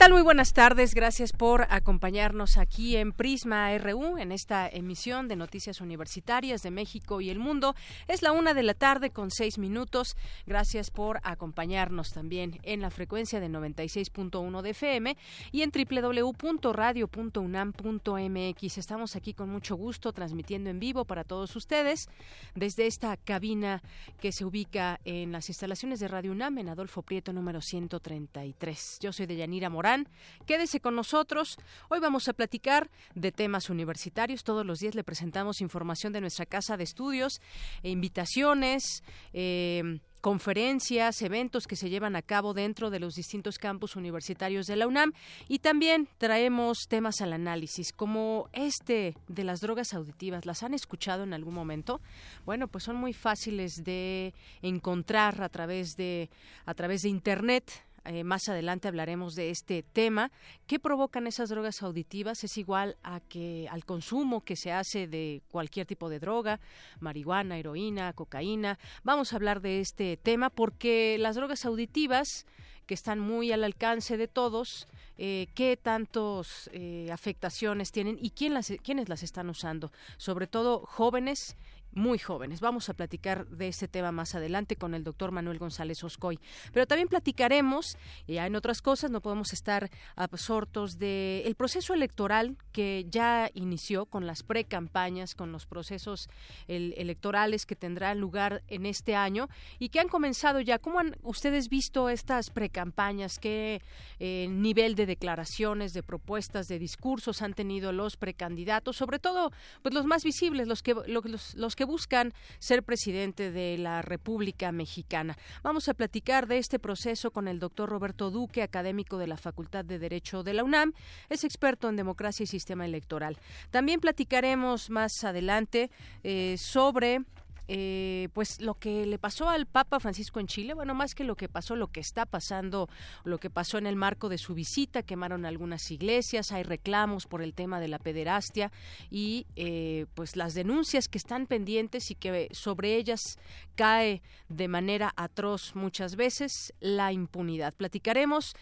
Tal? Muy buenas tardes. Gracias por acompañarnos aquí en Prisma RU, en esta emisión de Noticias Universitarias de México y el Mundo. Es la una de la tarde con seis minutos. Gracias por acompañarnos también en la frecuencia de 96.1 de FM y en www.radio.unam.mx. Estamos aquí con mucho gusto transmitiendo en vivo para todos ustedes desde esta cabina que se ubica en las instalaciones de Radio UNAM en Adolfo Prieto número 133. Yo soy Deyanira Morán Quédese con nosotros. Hoy vamos a platicar de temas universitarios. Todos los días le presentamos información de nuestra casa de estudios, e invitaciones. Eh, conferencias, eventos que se llevan a cabo dentro de los distintos campus universitarios de la UNAM y también traemos temas al análisis como este de las drogas auditivas. ¿Las han escuchado en algún momento? Bueno, pues son muy fáciles de encontrar a través de a través de internet eh, más adelante hablaremos de este tema. ¿Qué provocan esas drogas auditivas? Es igual a que al consumo que se hace de cualquier tipo de droga, marihuana, heroína, cocaína. Vamos a hablar de este tema porque las drogas auditivas que están muy al alcance de todos, eh, qué tantas eh, afectaciones tienen y quién las, quiénes las están usando, sobre todo jóvenes muy jóvenes. Vamos a platicar de este tema más adelante con el doctor Manuel González Oscoy. Pero también platicaremos, ya en otras cosas, no podemos estar absortos del el proceso electoral que ya inició con las precampañas, con los procesos electorales que tendrán lugar en este año y que han comenzado ya. ¿Cómo han ustedes visto estas precampañas? ¿Qué eh, nivel de declaraciones, de propuestas, de discursos han tenido los precandidatos? Sobre todo, pues los más visibles, los que, los, los que buscan ser presidente de la República Mexicana. Vamos a platicar de este proceso con el doctor Roberto Duque, académico de la Facultad de Derecho de la UNAM. Es experto en democracia y sistema electoral. También platicaremos más adelante eh, sobre eh, pues lo que le pasó al Papa Francisco en Chile, bueno, más que lo que pasó, lo que está pasando, lo que pasó en el marco de su visita, quemaron algunas iglesias, hay reclamos por el tema de la pederastia y eh, pues las denuncias que están pendientes y que sobre ellas cae de manera atroz muchas veces la impunidad. Platicaremos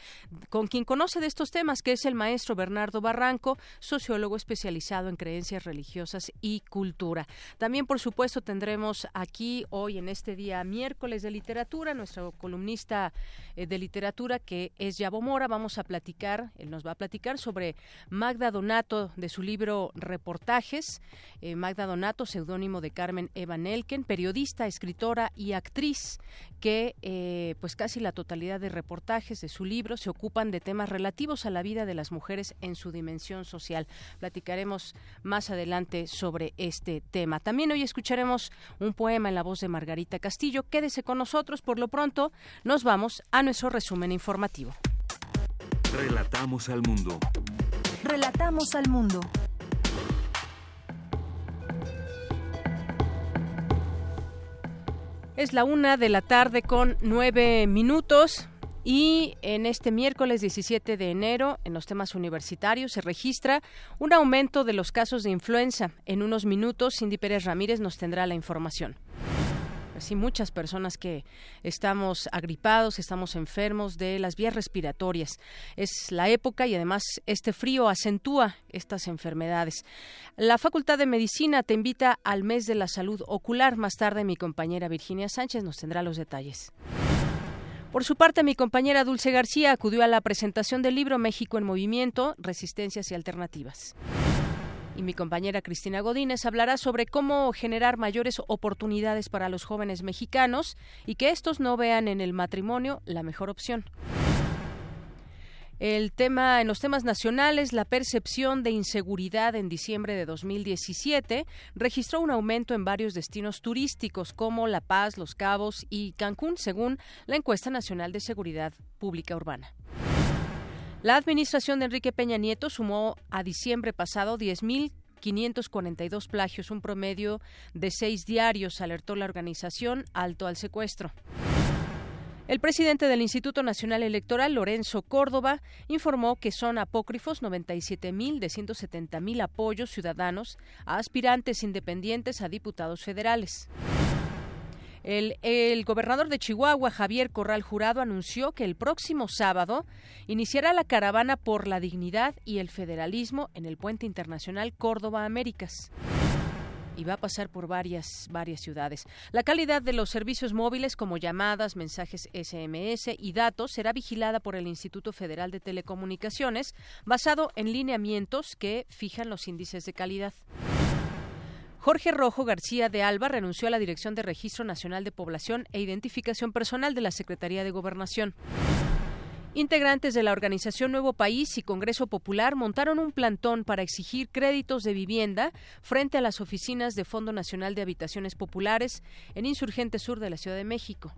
con quien conoce de estos temas, que es el maestro Bernardo Barranco, sociólogo especializado en creencias religiosas y cultura. También, por supuesto, tendremos aquí hoy en este día miércoles de literatura, nuestro columnista eh, de literatura que es Yabo Mora. Vamos a platicar, él nos va a platicar sobre Magda Donato de su libro Reportajes. Eh, Magda Donato, seudónimo de Carmen Evan Elken, periodista, escritora y actriz que eh, pues casi la totalidad de reportajes de su libro se ocupan de temas relativos a la vida de las mujeres en su dimensión social. Platicaremos más adelante sobre este tema. También hoy escucharemos un poema en la voz de Margarita Castillo. Quédese con nosotros. Por lo pronto, nos vamos a nuestro resumen informativo. Relatamos al mundo. Relatamos al mundo. Es la una de la tarde con nueve minutos. Y en este miércoles 17 de enero, en los temas universitarios, se registra un aumento de los casos de influenza. En unos minutos, Cindy Pérez Ramírez nos tendrá la información sí muchas personas que estamos agripados, estamos enfermos de las vías respiratorias. Es la época y además este frío acentúa estas enfermedades. La Facultad de Medicina te invita al mes de la salud ocular. Más tarde mi compañera Virginia Sánchez nos tendrá los detalles. Por su parte, mi compañera Dulce García acudió a la presentación del libro México en Movimiento, Resistencias y Alternativas. y mi compañera Cristina Godínez hablará sobre cómo generar mayores oportunidades para los jóvenes mexicanos y que estos no vean en el matrimonio la mejor opción. El tema en los temas nacionales, la percepción de inseguridad en diciembre de 2017 registró un aumento en varios destinos turísticos como La Paz, Los Cabos y Cancún, según la encuesta nacional de seguridad pública urbana. La administración de Enrique Peña Nieto sumó a diciembre pasado 10.542 plagios, un promedio de seis diarios, alertó la organización Alto al Secuestro. El presidente del Instituto Nacional Electoral, Lorenzo Córdoba, informó que son apócrifos 97.000 de 170.000 apoyos ciudadanos a aspirantes independientes a diputados federales. El, el, gobernador de Chihuahua, Javier Corral Jurado, anunció que el próximo sábado iniciará la caravana por la dignidad y el federalismo en el puente internacional Córdoba Américas y va a pasar por varias, varias ciudades. La calidad de los servicios móviles como llamadas, mensajes SMS y datos será vigilada por el Instituto Federal de Telecomunicaciones basado en lineamientos que fijan los índices de calidad. Jorge Rojo García de Alba renunció a la Dirección de Registro Nacional de Población e Identificación Personal de la Secretaría de Gobernación. Integrantes de la organización Nuevo País y Congreso Popular montaron un plantón para exigir créditos de vivienda frente a las oficinas de Fondo Nacional de Habitaciones Populares en Insurgente Sur de la Ciudad de México.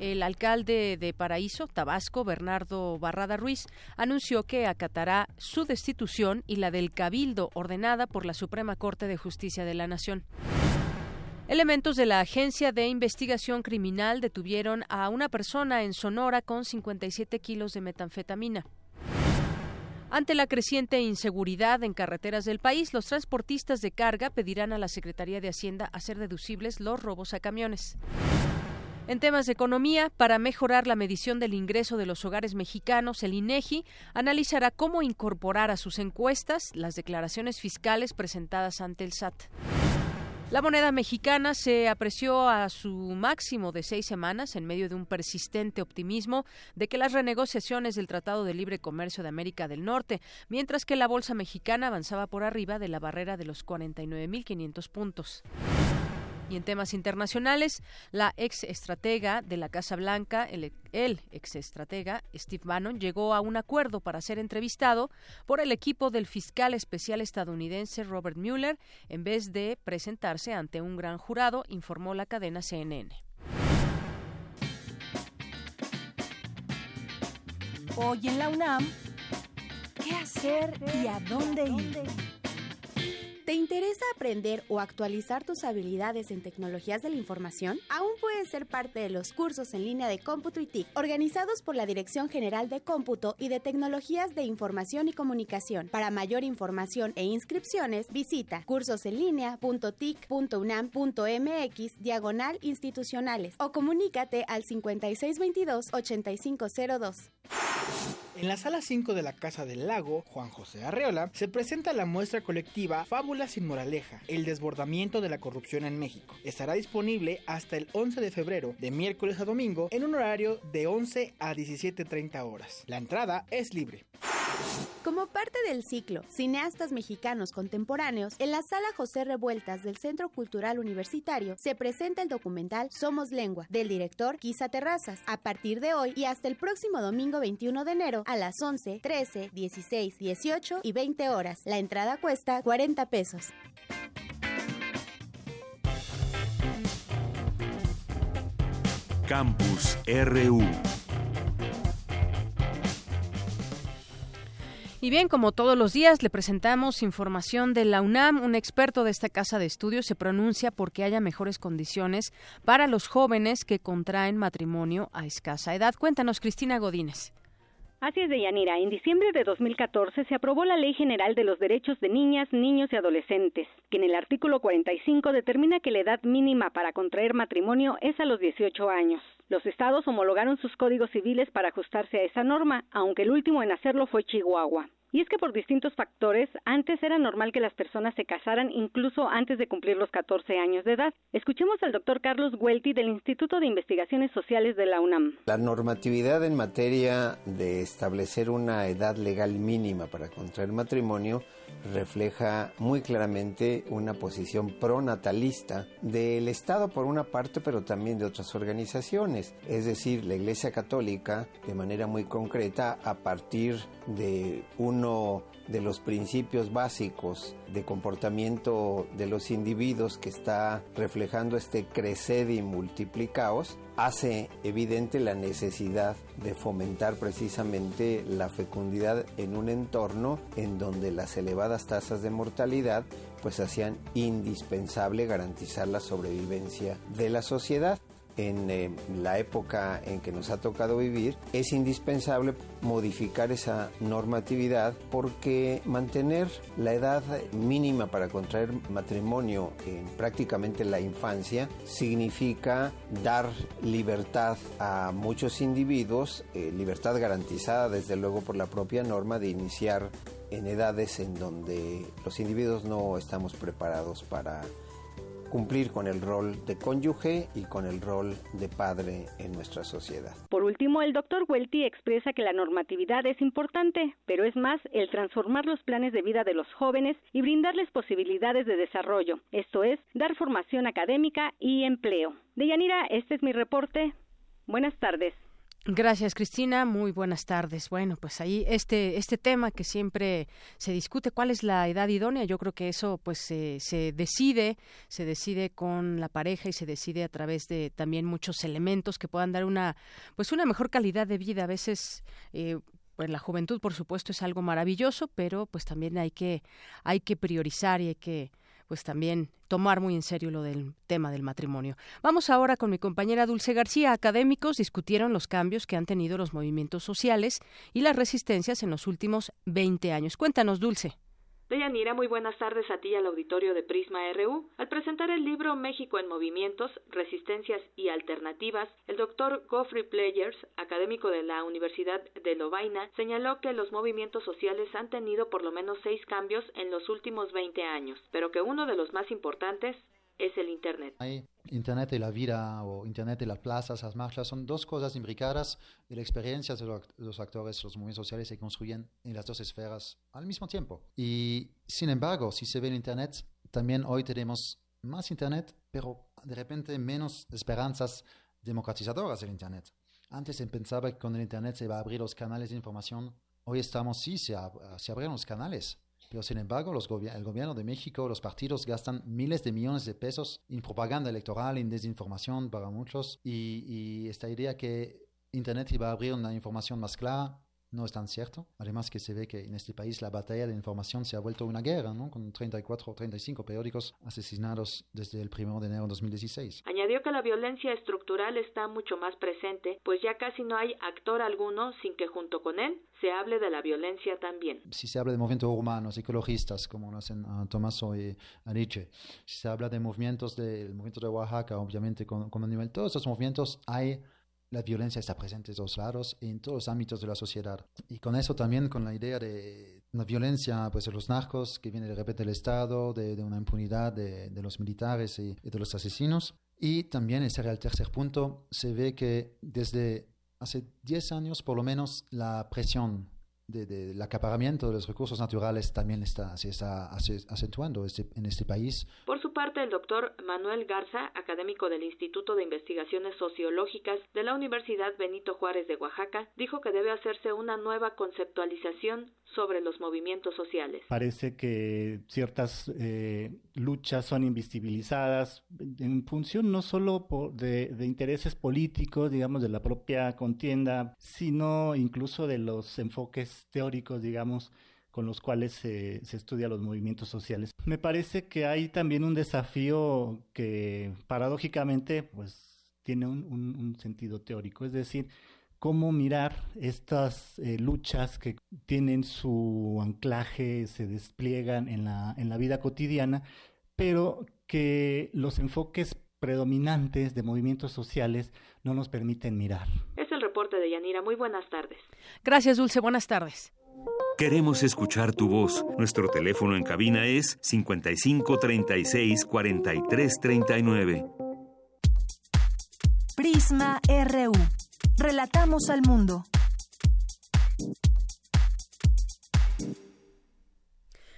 El alcalde de Paraíso, Tabasco, Bernardo Barrada Ruiz, anunció que acatará su destitución y la del Cabildo ordenada por la Suprema Corte de Justicia de la Nación. Elementos de la Agencia de Investigación Criminal detuvieron a una persona en Sonora con 57 kilos de metanfetamina. Ante la creciente inseguridad en carreteras del país, los transportistas de carga pedirán a la Secretaría de Hacienda hacer deducibles los robos a camiones. En temas de economía, para mejorar la medición del ingreso de los hogares mexicanos, el INEGI analizará cómo incorporar a sus encuestas las declaraciones fiscales presentadas ante el SAT. La moneda mexicana se apreció a su máximo de seis semanas en medio de un persistente optimismo de que las renegociaciones del Tratado de Libre Comercio de América del Norte, mientras que la bolsa mexicana avanzaba por arriba de la barrera de los 49.500 puntos. Y en temas internacionales, la ex estratega de la Casa Blanca, el, el, ex estratega Steve Bannon, llegó a un acuerdo para ser entrevistado por el equipo del fiscal especial estadounidense Robert Mueller en vez de presentarse ante un gran jurado, informó la cadena CNN. Hoy en la UNAM, ¿qué hacer y a dónde ir? ¿Te interesa aprender o actualizar tus habilidades en tecnologías de la información? Aún puedes ser parte de los cursos en línea de cómputo y TIC, organizados por la Dirección General de Cómputo y de Tecnologías de Información y Comunicación. Para mayor información e inscripciones, visita cursosenlinea.tic.unam.mx diagonal institucionales o comunícate al 5622-8502. En la sala 5 de la Casa del Lago, Juan José Arreola, se presenta la muestra colectiva Fábulas sin moraleja, el desbordamiento de la corrupción en México. Estará disponible hasta el 11 de febrero, de miércoles a domingo, en un horario de 11 a 17.30 horas. La entrada es libre. Como parte del ciclo Cineastas Mexicanos Contemporáneos, en la sala José Revueltas del Centro Cultural Universitario se presenta el documental Somos Lengua, del director Quisa Terrazas, a partir de hoy y hasta el próximo domingo 21 de enero a las 11, 13, 16, 18 y 20 horas. La entrada cuesta 40 pesos. Campus RU. Y bien, como todos los días, le presentamos información de la UNAM. Un experto de esta casa de estudios se pronuncia porque haya mejores condiciones para los jóvenes que contraen matrimonio a escasa edad. Cuéntanos, Cristina Godínez. Así es, Deyanira. En diciembre de 2014 se aprobó la Ley General de los Derechos de Niñas, Niños y Adolescentes, que en el artículo 45 determina que la edad mínima para contraer matrimonio es a los 18 años. Los estados homologaron sus códigos civiles para ajustarse a esa norma, aunque el último en hacerlo fue Chihuahua. Y es que por distintos factores, antes era normal que las personas se casaran incluso antes de cumplir los 14 años de edad. Escuchemos al doctor Carlos Huelti del Instituto de Investigaciones Sociales de la UNAM. La normatividad en materia de establecer una edad legal mínima para contraer matrimonio refleja muy claramente una posición pronatalista del Estado por una parte, pero también de otras organizaciones. Es decir, la Iglesia Católica, de manera muy concreta, a partir de uno de los principios básicos de comportamiento de los individuos que está reflejando este crecer y multiplicaos, hace evidente la necesidad de fomentar precisamente la fecundidad en un entorno en donde las elevadas tasas de mortalidad pues hacían indispensable garantizar la sobrevivencia de la sociedad en eh, la época en que nos ha tocado vivir, es indispensable modificar esa normatividad porque mantener la edad mínima para contraer matrimonio en prácticamente la infancia significa dar libertad a muchos individuos, eh, libertad garantizada desde luego por la propia norma de iniciar en edades en donde los individuos no estamos preparados para cumplir con el rol de cónyuge y con el rol de padre en nuestra sociedad. Por último, el doctor Welty expresa que la normatividad es importante, pero es más el transformar los planes de vida de los jóvenes y brindarles posibilidades de desarrollo, esto es, dar formación académica y empleo. Deyanira, este es mi reporte. Buenas tardes. Gracias, Cristina. Muy buenas tardes. Bueno, pues ahí este este tema que siempre se discute, ¿cuál es la edad idónea? Yo creo que eso pues se decide, se decide con la pareja y se decide a través de también muchos elementos que puedan dar una pues una mejor calidad de vida. A veces eh, pues la juventud, por supuesto, es algo maravilloso, pero pues también hay que hay que priorizar y hay que pues también tomar muy en serio lo del tema del matrimonio. Vamos ahora con mi compañera Dulce García. Académicos discutieron los cambios que han tenido los movimientos sociales y las resistencias en los últimos 20 años. Cuéntanos, Dulce. Deyanira, muy buenas tardes a ti y al auditorio de Prisma RU. Al presentar el libro México en Movimientos, Resistencias y Alternativas, el doctor Geoffrey Players, académico de la Universidad de Lovaina, señaló que los movimientos sociales han tenido por lo menos seis cambios en los últimos 20 años, pero que uno de los más importantes es el Internet. Internet y la vida o Internet y las plazas, las marchas, son dos cosas imbricadas y la experiencia de los actores, los movimientos sociales se construyen en las dos esferas al mismo tiempo. Y sin embargo, si se ve el Internet, también hoy tenemos más Internet, pero de repente menos esperanzas democratizadoras del Internet. Antes se pensaba que con el Internet se iba a abrir los canales de información. Hoy estamos, sí, se, se abrieron los canales, pero sin embargo, el gobierno de México, los partidos gastan miles de millones de pesos en propaganda electoral, en desinformación para muchos. Y, y esta idea que Internet iba a abrir una información más clara, no es tan cierto. Además que se ve que en este país la batalla de información se ha vuelto una guerra, ¿no? Con 34 o 35 periódicos asesinados desde el 1 de enero de 2016. Añadió que la violencia estructural está mucho más presente, pues ya casi no hay actor alguno sin que junto con él se hable de la violencia también. Si se habla de movimientos urbanos, ecologistas, como lo hacen uh, Tomaso y Ariche, si se habla de movimientos del movimiento de Oaxaca, obviamente con, con nivel, todos esos movimientos hay la violencia está presente en todos lados, en todos los ámbitos de la sociedad. Y con eso también, con la idea de una violencia pues, de los narcos que viene de repente del Estado, de, una impunidad de, los militares y, de los asesinos. Y también, ese era el tercer punto, se ve que desde hace 10 años por lo menos la presión del acaparamiento de los recursos naturales también está, se está acentuando este, en este país. Por su parte, el doctor Manuel Garza, académico del Instituto de Investigaciones Sociológicas de la Universidad Benito Juárez de Oaxaca, dijo que debe hacerse una nueva conceptualización sobre los movimientos sociales. Parece que ciertas eh, luchas son invisibilizadas en función no solo de, de, intereses políticos, digamos, de la propia contienda, sino incluso de los enfoques teóricos, digamos, con los cuales se, se estudia los movimientos sociales. Me parece que hay también un desafío que paradójicamente pues tiene un, un, un sentido teórico, es decir, cómo mirar estas eh, luchas que tienen su anclaje, se despliegan en la, en la vida cotidiana, pero que los enfoques predominantes de movimientos sociales no nos permiten mirar. Es el reporte de Yanira. Muy buenas tardes. Gracias, Dulce. Buenas tardes. Queremos escuchar tu voz. Nuestro teléfono en cabina es 55 36 43 39. Prisma RU. Relatamos al mundo.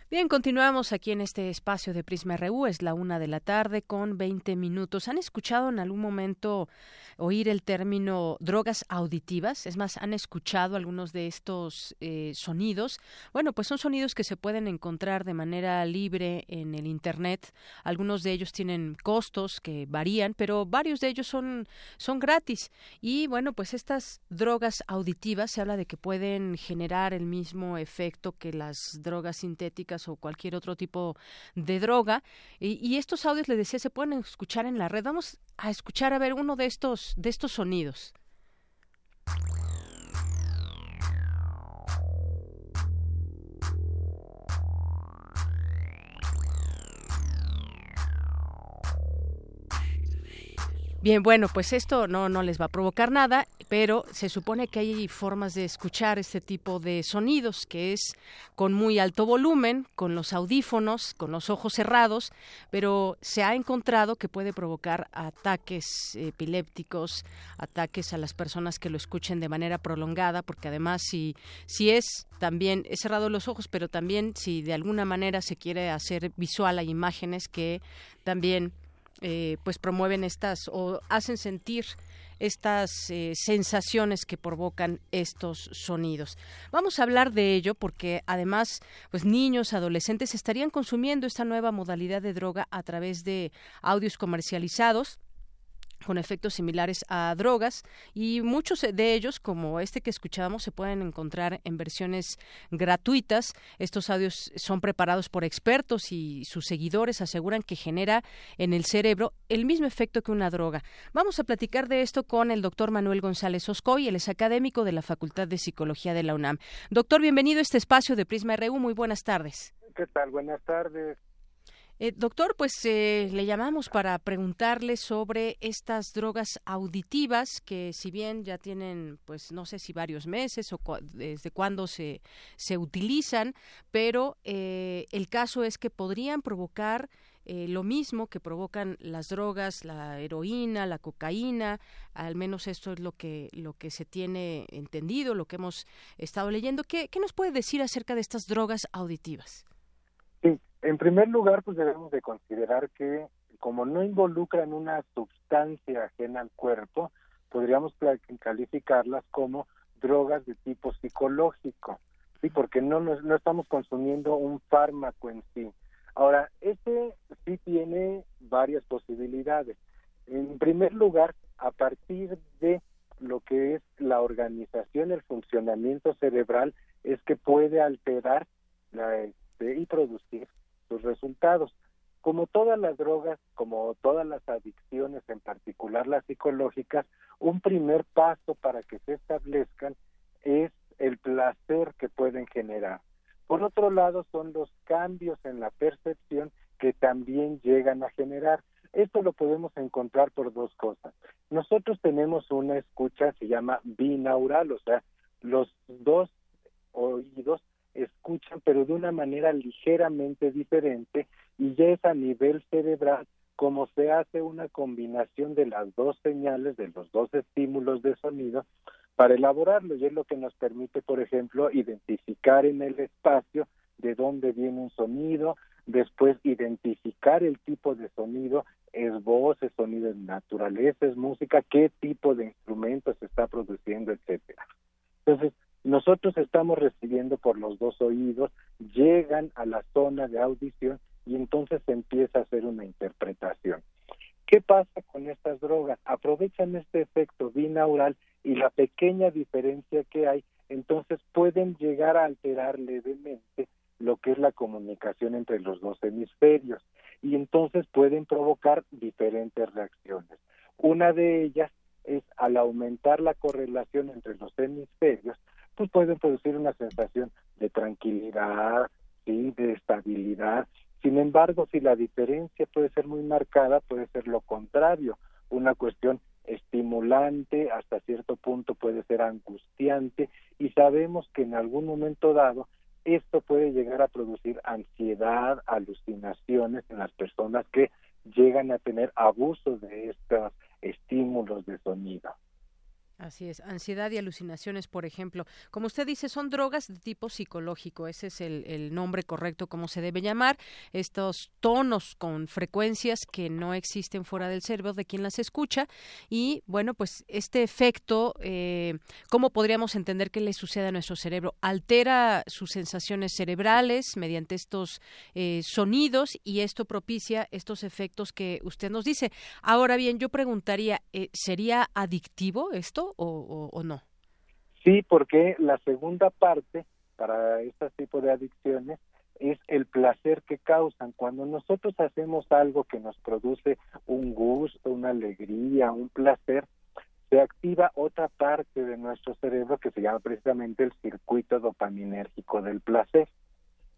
Bien, continuamos aquí en este espacio de Prisma RU. Es la una de la tarde con 20 minutos. ¿Han escuchado en algún momento oír el término drogas auditivas? Es más, ¿han escuchado algunos de estos eh, sonidos? Bueno, pues son sonidos que se pueden encontrar de manera libre en el Internet. Algunos de ellos tienen costos que varían, pero varios de ellos son, son gratis. Y bueno, pues estas drogas auditivas se habla de que pueden generar el mismo efecto que las drogas sintéticas o cualquier otro tipo de droga. Y, estos audios, le decía, se pueden escuchar en la red. Vamos a escuchar a ver uno de estos, de estos sonidos. Bien, bueno, pues esto no, no les va a provocar nada, pero se supone que hay formas de escuchar este tipo de sonidos, que es con muy alto volumen, con los audífonos, con los ojos cerrados, pero se ha encontrado que puede provocar ataques epilépticos, ataques a las personas que lo escuchen de manera prolongada, porque además si, si es también, he cerrado los ojos, pero también si de alguna manera se quiere hacer visual, hay imágenes que también eh, pues promueven estas o hacen sentir estas eh, sensaciones que provocan estos sonidos. Vamos a hablar de ello porque además, pues niños, adolescentes estarían consumiendo esta nueva modalidad de droga a través de audios comercializados con efectos similares a drogas y muchos de ellos, como este que escuchábamos, se pueden encontrar en versiones gratuitas. Estos audios son preparados por expertos y sus seguidores aseguran que genera en el cerebro el mismo efecto que una droga. Vamos a platicar de esto con el doctor Manuel González Oscoy, él es académico de la Facultad de Psicología de la UNAM. Doctor, bienvenido a este espacio de Prisma RU. Muy buenas tardes. ¿Qué tal? Buenas tardes. Eh, doctor, pues eh, le llamamos para preguntarle sobre estas drogas auditivas que si bien ya tienen, pues no sé si varios meses o desde cuándo se, se utilizan, pero eh, el caso es que podrían provocar lo mismo que provocan las drogas, la heroína, la cocaína, al menos esto es lo que, lo que se tiene entendido, lo que hemos estado leyendo. ¿Qué, qué nos puede decir acerca de estas drogas auditivas? En primer lugar, pues debemos de considerar que como no involucran una sustancia ajena al cuerpo, podríamos calificarlas como drogas de tipo psicológico, sí, porque no no estamos consumiendo un fármaco en sí. Ahora, este sí tiene varias posibilidades. En primer lugar, a partir de lo que es la organización, el funcionamiento cerebral, es que puede alterar la, este, y producir sus resultados. Como todas las drogas, como todas las adicciones, en particular las psicológicas, un primer paso para que se establezcan es el placer que pueden generar. Por otro lado, son los cambios en la percepción que también llegan a generar. Esto lo podemos encontrar por dos cosas. Nosotros tenemos una escucha, se llama binaural, o sea, los dos oídos escuchan, pero de una manera ligeramente diferente y ya es a nivel cerebral como se hace una combinación de las dos señales, de los dos estímulos de sonido, para elaborarlo. Y es lo que nos permite, por ejemplo, identificar en el espacio de dónde viene un sonido, después identificar el tipo de sonido, es voz, es sonido de naturaleza, es música, qué tipo de instrumento se está produciendo, etcétera. Entonces, nosotros estamos recibiendo por los dos oídos, llegan a la zona de audición y entonces empieza a hacer una interpretación. ¿Qué pasa con estas drogas? Aprovechan este efecto binaural y la pequeña diferencia que hay, entonces pueden llegar a alterar levemente lo que es la comunicación entre los dos hemisferios y entonces pueden provocar diferentes reacciones. Una de ellas es al aumentar la correlación entre los hemisferios, pues pueden producir una sensación de tranquilidad, ¿sí? de estabilidad. Sin embargo, si la diferencia puede ser muy marcada, puede ser lo contrario, una cuestión estimulante, hasta cierto punto puede ser angustiante y sabemos que en algún momento dado esto puede llegar a producir ansiedad, alucinaciones en las personas que llegan a tener abuso de estos estímulos de sonido. Así es, ansiedad y alucinaciones, por ejemplo. Como usted dice, son drogas de tipo psicológico, ese es el, nombre correcto como se debe llamar. Estos tonos con frecuencias que no existen fuera del cerebro de quien las escucha. Y bueno, pues este efecto, eh, ¿cómo podríamos entender que le sucede a nuestro cerebro? Altera sus sensaciones cerebrales mediante estos eh, sonidos y esto propicia estos efectos que usted nos dice. Ahora bien, yo preguntaría, eh, ¿sería adictivo esto? O, no? Sí, porque la segunda parte para este tipo de adicciones es el placer que causan. Cuando nosotros hacemos algo que nos produce un gusto, una alegría, un placer, se activa otra parte de nuestro cerebro que se llama precisamente el circuito dopaminérgico del placer.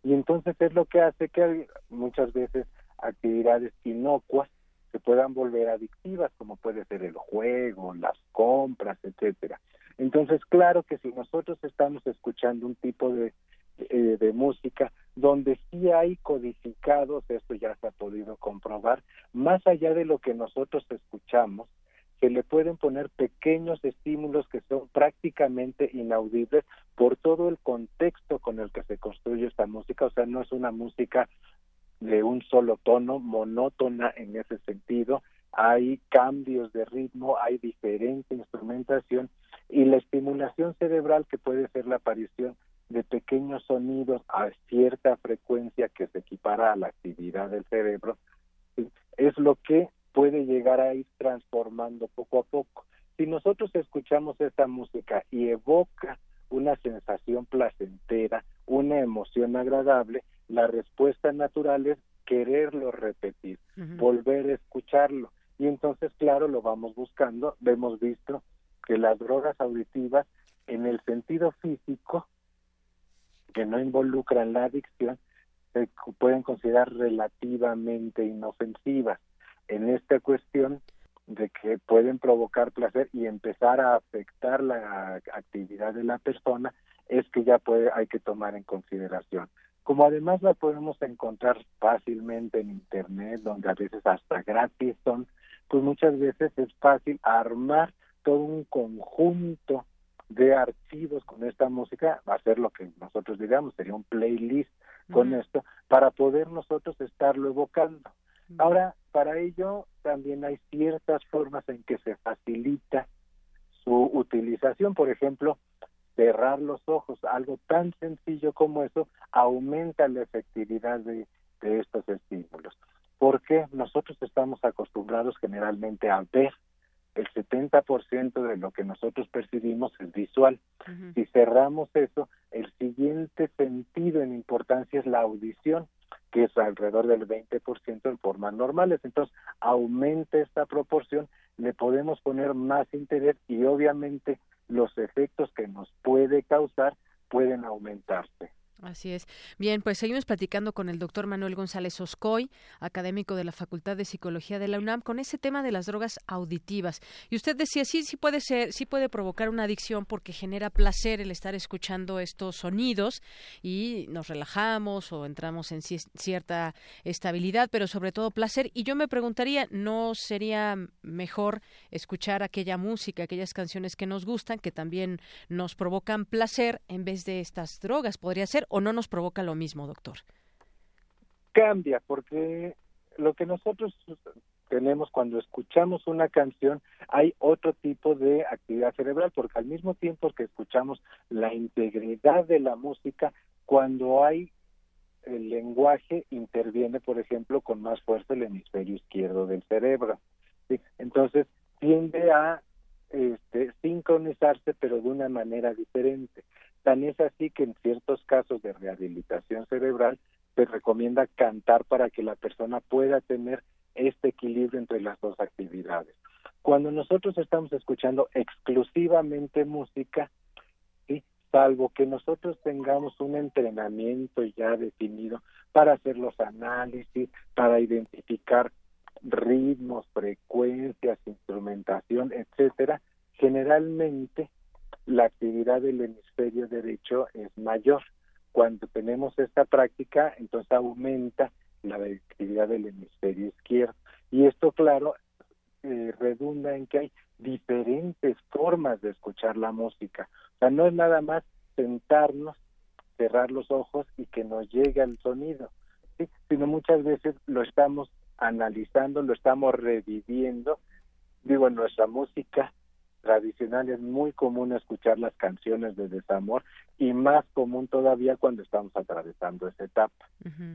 Y entonces es lo que hace que muchas veces actividades inocuas se puedan volver adictivas, como puede ser el juego, las compras, etcétera. Entonces, claro que si nosotros estamos escuchando un tipo de, eh, de música donde sí hay codificados, esto ya se ha podido comprobar, más allá de lo que nosotros escuchamos, se le pueden poner pequeños estímulos que son prácticamente inaudibles por todo el contexto con el que se construye esta música, o sea, no es una música de un solo tono, monótona en ese sentido, hay cambios de ritmo, hay diferente instrumentación y la estimulación cerebral que puede ser la aparición de pequeños sonidos a cierta frecuencia que se equipara a la actividad del cerebro, es lo que puede llegar a ir transformando poco a poco. Si nosotros escuchamos esta música y evoca una sensación placentera, una emoción agradable, la respuesta natural es quererlo repetir, volver a escucharlo. Y entonces, claro, lo vamos buscando. Hemos visto que las drogas auditivas, en el sentido físico, que no involucran la adicción, se pueden considerar relativamente inofensivas. En esta cuestión de que pueden provocar placer y empezar a afectar la actividad de la persona, es que ya puede, hay que tomar en consideración. Como además la podemos encontrar fácilmente en Internet, donde a veces hasta gratis son, pues muchas veces es fácil armar todo un conjunto de archivos con esta música, va a ser lo que nosotros digamos, sería un playlist con esto, para poder nosotros estarlo evocando. Ahora, para ello también hay ciertas formas en que se facilita su utilización, por ejemplo, cerrar los ojos, algo tan sencillo como eso, aumenta la efectividad de, estos estímulos. Porque nosotros estamos acostumbrados generalmente a ver, el 70% de lo que nosotros percibimos es visual. Si cerramos eso, el siguiente sentido en importancia es la audición, que es alrededor del 20% en formas normales. Entonces, aumenta esta proporción, le podemos poner más interés y obviamente los efectos que nos puede causar pueden aumentarse. Así es. Bien, pues seguimos platicando con el doctor Manuel González Oscoy, académico de la Facultad de Psicología de la UNAM, con ese tema de las drogas auditivas. Y usted decía, sí, sí puede ser, sí puede provocar una adicción porque genera placer el estar escuchando estos sonidos y nos relajamos o entramos en cierta estabilidad, pero sobre todo placer. Y yo me preguntaría, ¿no sería mejor escuchar aquella música, aquellas canciones que nos gustan, que también nos provocan placer en vez de estas drogas? ¿Podría ser? O no nos provoca lo mismo, doctor? Cambia, porque lo que nosotros tenemos cuando escuchamos una canción, hay otro tipo de actividad cerebral, porque al mismo tiempo que escuchamos la integridad de la música, cuando hay el lenguaje interviene, por ejemplo, con más fuerza el hemisferio izquierdo del cerebro. Entonces, tiende a este, sincronizarse, pero de una manera diferente. Tan es así que en ciertos casos de rehabilitación cerebral se recomienda cantar para que la persona pueda tener este equilibrio entre las dos actividades. Cuando nosotros estamos escuchando exclusivamente música, ¿sí? salvo que nosotros tengamos un entrenamiento ya definido para hacer los análisis, para identificar ritmos, frecuencias, instrumentación, etcétera, generalmente la actividad del hemisferio derecho es mayor. Cuando tenemos esta práctica, entonces aumenta la actividad del hemisferio izquierdo. Y esto, claro, eh, redunda en que hay diferentes formas de escuchar la música. O sea, no es nada más sentarnos, cerrar los ojos y que nos llegue el sonido, sino muchas veces lo estamos analizando, lo estamos reviviendo. Digo, nuestra música tradicional es muy común escuchar las canciones de desamor y más común todavía cuando estamos atravesando esa etapa.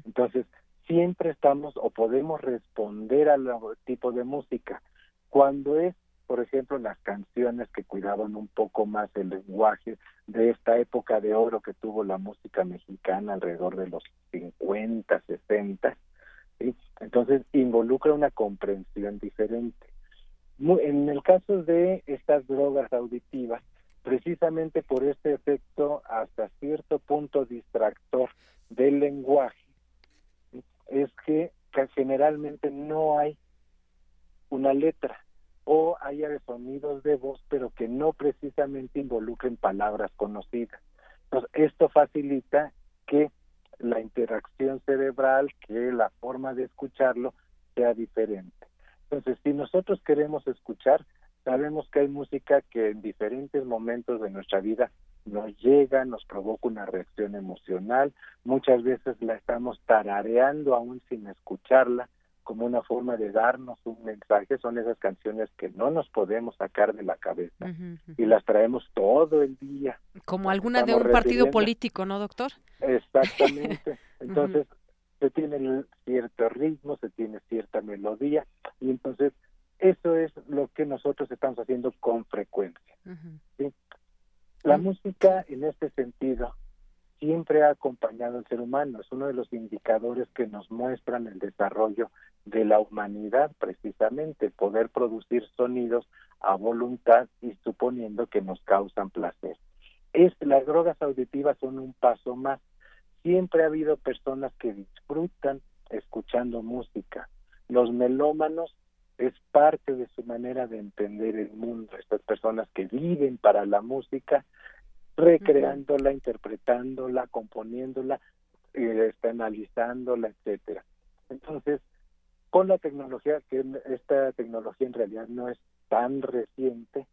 Entonces, siempre estamos o podemos responder al tipo de música. Cuando es, por ejemplo, las canciones que cuidaban un poco más el lenguaje de esta época de oro que tuvo la música mexicana alrededor de los 50, 60, entonces involucra una comprensión diferente. En el caso de estas drogas auditivas, precisamente por este efecto hasta cierto punto distractor del lenguaje, es que, generalmente no hay una letra o haya sonidos de voz, pero que no precisamente involucren palabras conocidas. Entonces, esto facilita que la interacción cerebral, que la forma de escucharlo sea diferente. Entonces, si nosotros queremos escuchar, sabemos que hay música que en diferentes momentos de nuestra vida nos llega, nos provoca una reacción emocional, muchas veces la estamos tarareando aún sin escucharla como una forma de darnos un mensaje, son esas canciones que no nos podemos sacar de la cabeza y las traemos todo el día. Como alguna de un partido político, ¿no, doctor? Exactamente. Entonces, se tiene cierto ritmo, se tiene cierta melodía y entonces eso es lo que nosotros estamos haciendo con frecuencia. ¿sí? La música, en este sentido, siempre ha acompañado al ser humano. Es uno de los indicadores que nos muestran el desarrollo de la humanidad, precisamente, poder producir sonidos a voluntad y suponiendo que nos causan placer. Es, las drogas auditivas son un paso más. Siempre ha habido personas que disfrutan escuchando música. Los melómanos es parte de su manera de entender el mundo, estas personas que viven para la música, recreándola, interpretándola, componiéndola, eh, analizándola, etcétera. Entonces, con la tecnología, que esta tecnología en realidad no es tan reciente,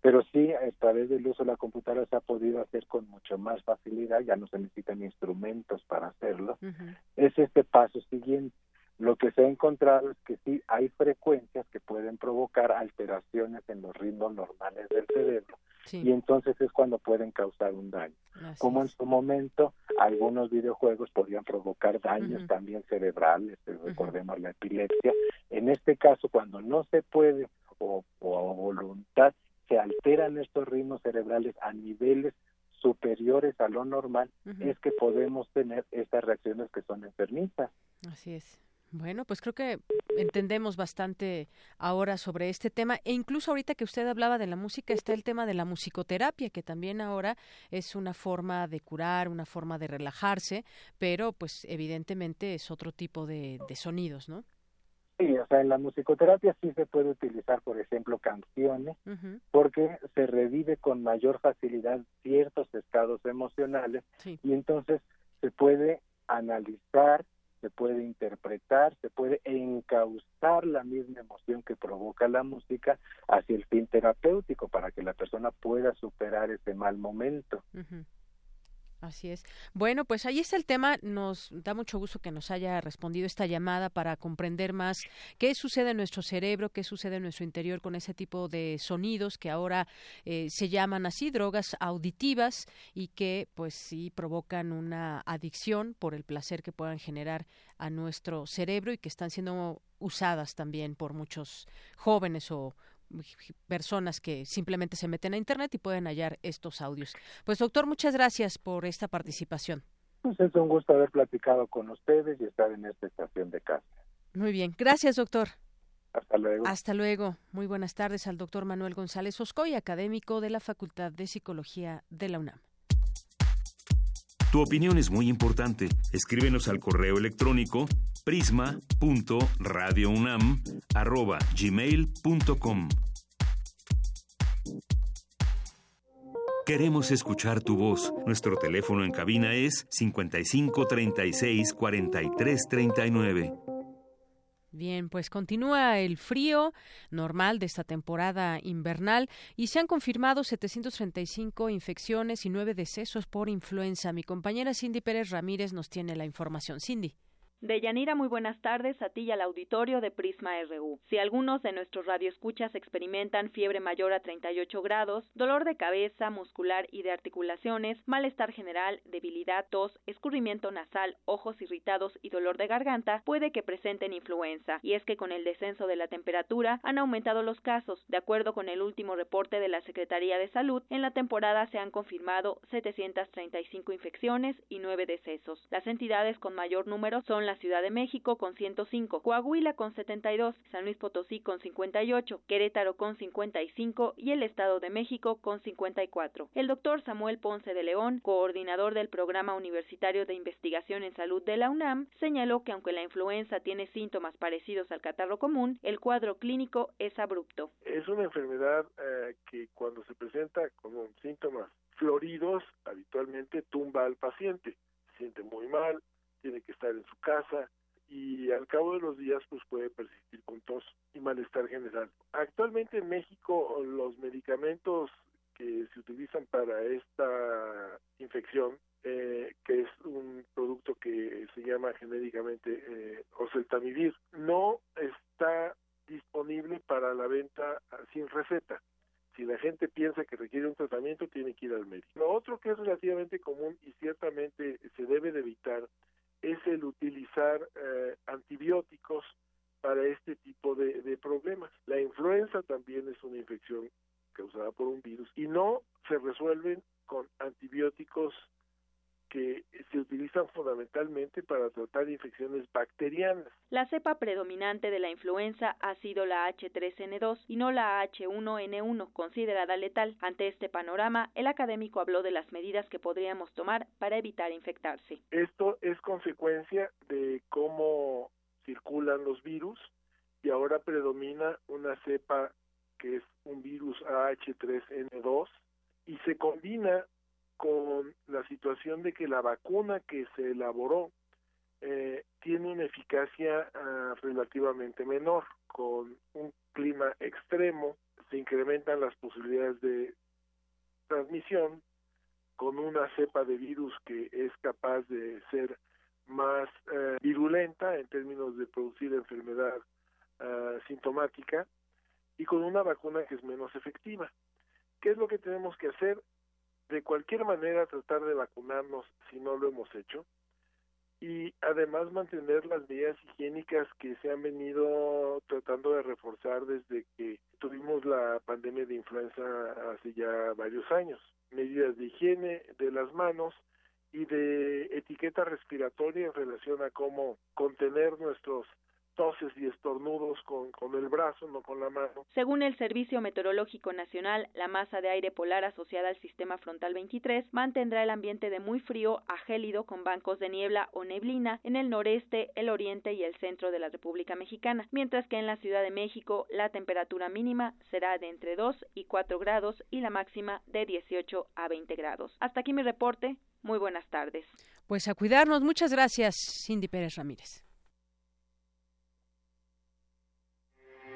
pero sí a través del uso de la computadora se ha podido hacer con mucho más facilidad, ya no se necesitan instrumentos para hacerlo, es este paso siguiente. Lo que se ha encontrado es que sí hay frecuencias que pueden provocar alteraciones en los ritmos normales del cerebro y entonces es cuando pueden causar un daño. Como en su momento algunos videojuegos podían provocar daños también cerebrales, eh, recordemos la epilepsia. En este caso, cuando no se puede o, o a voluntad, se alteran estos ritmos cerebrales a niveles superiores a lo normal, es que podemos tener estas reacciones que son enfermizas. Así es. Bueno, pues creo que entendemos bastante ahora sobre este tema e incluso ahorita que usted hablaba de la música está el tema de la musicoterapia que también ahora es una forma de curar, una forma de relajarse, pero pues evidentemente es otro tipo de, sonidos, ¿no? Sí, o sea, en la musicoterapia sí se puede utilizar, por ejemplo, canciones, porque se revive con mayor facilidad ciertos estados emocionales y entonces se puede analizar se puede interpretar, se puede encauzar la misma emoción que provoca la música hacia el fin terapéutico para que la persona pueda superar ese mal momento. Así es. Bueno, pues ahí está el tema. Nos da mucho gusto que nos haya respondido esta llamada para comprender más qué sucede en nuestro cerebro, qué sucede en nuestro interior con ese tipo de sonidos que ahora eh, se llaman así drogas auditivas y que pues sí provocan una adicción por el placer que puedan generar a nuestro cerebro y que están siendo usadas también por muchos jóvenes o personas que simplemente se meten a internet y pueden hallar estos audios. Pues doctor, muchas gracias por esta participación. Pues es un gusto haber platicado con ustedes y estar en esta estación de casa. Muy bien, gracias doctor. Hasta luego. Hasta luego. Muy buenas tardes al doctor Manuel González Oscoy, académico de la Facultad de Psicología de la UNAM. Tu opinión es muy importante. Escríbenos al correo electrónico prisma.radiounam@gmail.com. Queremos escuchar tu voz. Nuestro teléfono en cabina es 55 36 43 39. Bien, pues continúa el frío normal de esta temporada invernal y se han confirmado 735 infecciones y nueve decesos por influenza. Mi compañera Cindy Pérez Ramírez nos tiene la información. Cindy. Deyanira, muy buenas tardes a ti y al auditorio de Prisma RU. Si algunos de nuestros radioescuchas experimentan fiebre mayor a 38 grados, dolor de cabeza, muscular y de articulaciones, malestar general, debilidad, tos, escurrimiento nasal, ojos irritados y dolor de garganta, puede que presenten influenza. Y es que con el descenso de la temperatura han aumentado los casos. De acuerdo con el último reporte de la Secretaría de Salud, en la temporada se han confirmado 735 infecciones y 9 decesos. Las entidades con mayor número son la Ciudad de México con 105, Coahuila con 72, San Luis Potosí con 58, Querétaro con 55 y el Estado de México con 54. El doctor Samuel Ponce de León, coordinador del Programa Universitario de Investigación en Salud de la UNAM, señaló que aunque la influenza tiene síntomas parecidos al catarro común, el cuadro clínico es abrupto. Es una enfermedad eh, que cuando se presenta con síntomas floridos, habitualmente tumba al paciente. Se siente muy mal, tiene que estar en su casa y al cabo de los días pues puede persistir con tos y malestar general. Actualmente en México los medicamentos que se utilizan para esta infección, eh, que es un producto que se llama genéricamente eh, oseltamivir, no está disponible para la venta sin receta. Si la gente piensa que requiere un tratamiento, tiene que ir al médico. Lo otro que es relativamente común y ciertamente se debe de evitar es el utilizar eh, antibióticos para este tipo de, de, problemas. La influenza también es una infección causada por un virus y no se resuelven con antibióticos que se utilizan fundamentalmente para tratar infecciones bacterianas. La cepa predominante de la influenza ha sido la H3N2 y no la H1N1, considerada letal. Ante este panorama, el académico habló de las medidas que podríamos tomar para evitar infectarse. Esto es consecuencia de cómo circulan los virus y ahora predomina una cepa que es un virus AH3N2 y se combina con la situación de que la vacuna que se elaboró eh, tiene una eficacia ah, relativamente menor. Con un clima extremo se incrementan las posibilidades de transmisión. Con una cepa de virus que es capaz de ser más eh, virulenta en términos de producir enfermedad ah, sintomática y con una vacuna que es menos efectiva. ¿Qué es lo que tenemos que hacer? De cualquier manera tratar de vacunarnos si no lo hemos hecho y además mantener las medidas higiénicas que se han venido tratando de reforzar desde que tuvimos la pandemia de influenza hace ya varios años. Medidas de higiene de las manos y de etiqueta respiratoria en relación a cómo contener nuestros toses y estornudos con, con el brazo, no con la mano. Según el Servicio Meteorológico Nacional, la masa de aire polar asociada al sistema frontal 23 mantendrá el ambiente de muy frío a gélido con bancos de niebla o neblina en el noreste, el oriente y el centro de la República Mexicana, mientras que en la Ciudad de México la temperatura mínima será de entre 2 y 4 grados y la máxima de 18 a 20 grados. Hasta aquí mi reporte. Muy buenas tardes. Pues a cuidarnos. Muchas gracias, Cindy Pérez Ramírez.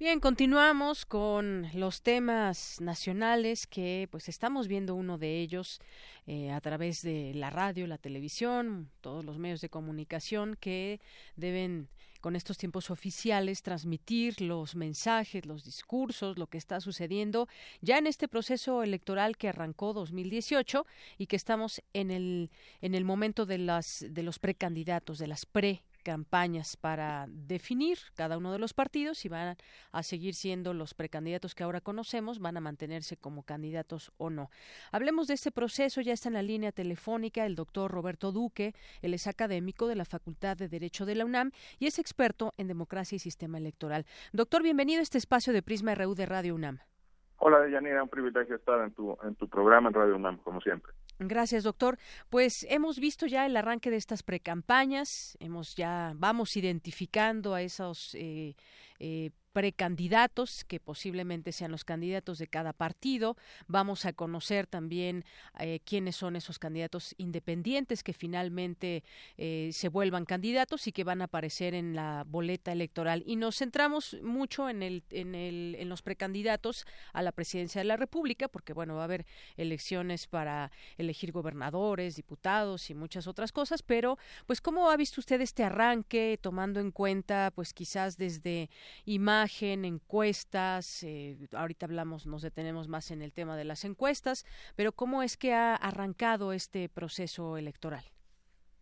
Bien, continuamos con los temas nacionales que pues estamos viendo uno de ellos eh, a través de la radio, la televisión, todos los medios de comunicación que deben con estos tiempos oficiales, transmitir los mensajes, los discursos, lo que está sucediendo ya en este proceso electoral que arrancó 2018 y que estamos en el, en el momento de, las, de los precandidatos, de las pre campañas para definir cada uno de los partidos y van a seguir siendo los precandidatos que ahora conocemos, van a mantenerse como candidatos o no. Hablemos de este proceso, ya está en la línea telefónica el doctor Roberto Duque, él es académico de la Facultad de Derecho de la UNAM y es experto en democracia y sistema electoral. Doctor, bienvenido a este espacio de Prisma RU de Radio UNAM. Hola, Yanira, un privilegio estar en tu, en tu programa en Radio UNAM, como siempre. Gracias, doctor. Pues hemos visto ya el arranque de estas precampañas, hemos ya vamos identificando a esos eh, eh, precandidatos que posiblemente sean los candidatos de cada partido. Vamos a conocer también eh, quiénes son esos candidatos independientes que finalmente eh, se vuelvan candidatos y que van a aparecer en la boleta electoral. Y nos centramos mucho en, el, en, el, en los precandidatos a la presidencia de la República, porque bueno, va a haber elecciones para elegir gobernadores, diputados y muchas otras cosas, pero pues cómo ha visto usted este arranque tomando en cuenta pues quizás desde imagen encuestas, eh, ahorita hablamos, nos detenemos más en el tema de las encuestas, pero ¿cómo es que ha arrancado este proceso electoral?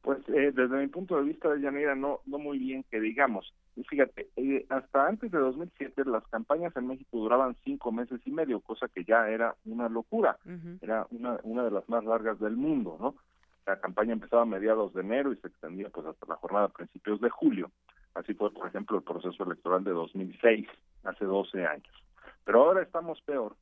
Pues eh, desde mi punto de vista, Yanira, no, no muy bien que digamos. Fíjate, eh, hasta antes de 2007 las campañas en México duraban cinco meses y medio, cosa que ya era una locura, era una, una de las más largas del mundo, ¿no? La campaña empezaba a mediados de enero y se extendía pues hasta la jornada a principios de julio. Así fue, por ejemplo, el proceso electoral de 2006, hace 12 años. Pero ahora estamos peor,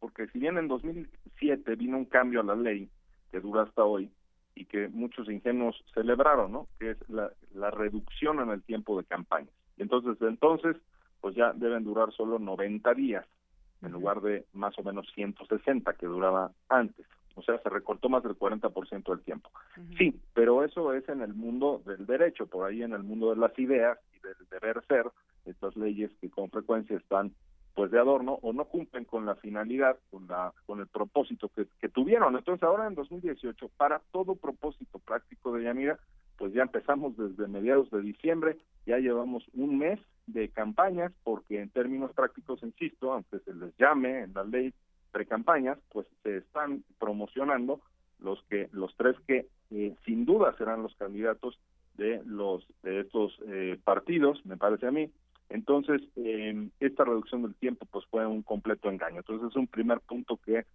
porque si bien en 2007 vino un cambio a la ley que dura hasta hoy y que muchos ingenuos celebraron, ¿no? Que es la, la reducción en el tiempo de campaña. Y entonces, entonces, pues ya deben durar solo 90 días en lugar de más o menos 160 que duraba antes. O sea, se recortó más del 40% del tiempo. Sí, pero eso es en el mundo del derecho, por ahí en el mundo de las ideas y del deber ser, estas leyes que con frecuencia están pues de adorno o no cumplen con la finalidad, con la con el propósito que, que tuvieron. Entonces ahora en 2018, para todo propósito práctico de Yanira, pues ya empezamos desde mediados de diciembre, ya llevamos un mes de campañas, porque en términos prácticos, insisto, aunque se les llame en la ley precampañas, pues se están promocionando los que los tres que eh, sin duda serán los candidatos de los de estos eh, partidos, me parece a mí. Entonces, eh, esta reducción del tiempo pues fue un completo engaño. Entonces, es un primer punto que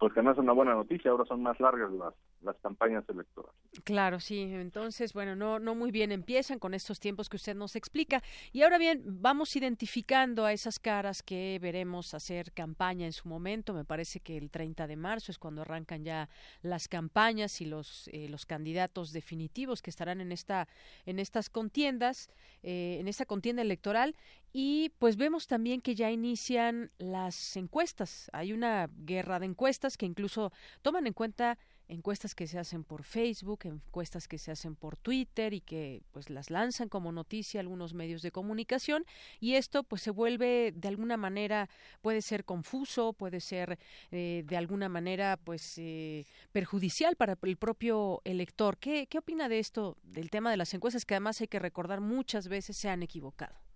eh, pues no es una buena noticia, ahora son más largas las, las campañas electorales. Claro, sí, entonces, bueno, no, no muy bien empiezan con estos tiempos que usted nos explica. Y ahora bien, vamos identificando a esas caras que veremos hacer campaña en su momento. Me parece que el 30 de marzo es cuando arrancan ya las campañas y los, eh, los candidatos definitivos que estarán en, esta, en estas contiendas, eh, en esta contienda electoral. Y pues vemos también que ya inician las encuestas. Hay una guerra de encuestas que incluso toman en cuenta encuestas que se hacen por Facebook, encuestas que se hacen por Twitter y que pues las lanzan como noticia algunos medios de comunicación y esto pues se vuelve de alguna manera puede ser confuso, puede ser eh, de alguna manera pues eh, perjudicial para el propio elector. ¿Qué, ¿Qué opina de esto, del tema de las encuestas que además hay que recordar muchas veces se han equivocado?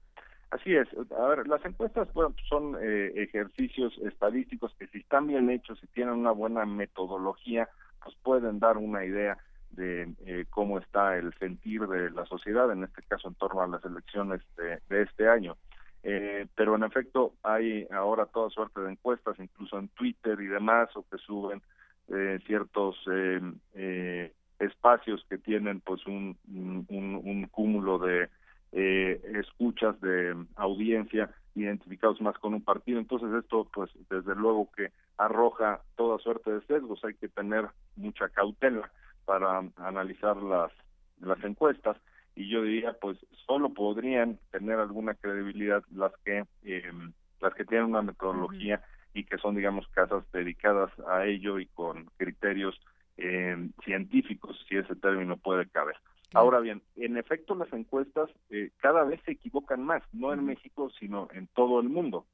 Así es. A ver, las encuestas bueno, son eh, ejercicios estadísticos que si están bien hechos y tienen una buena metodología, pues pueden dar una idea de eh, cómo está el sentir de la sociedad, en este caso en torno a las elecciones de, este año. Eh, pero en efecto hay ahora toda suerte de encuestas, incluso en Twitter y demás, o que suben eh, ciertos eh, eh, espacios que tienen pues un, un cúmulo de eh, escuchas de audiencia identificados más con un partido. Entonces esto, pues desde luego que arroja toda suerte de sesgos. Hay que tener mucha cautela para analizar las, las encuestas y yo diría, pues solo podrían tener alguna credibilidad las que eh, las que tienen una metodología y que son, digamos, casas dedicadas a ello y con criterios eh, científicos, si ese término puede caber. Ahora bien, en efecto las encuestas eh, cada vez se equivocan más, no en México, sino en todo el mundo.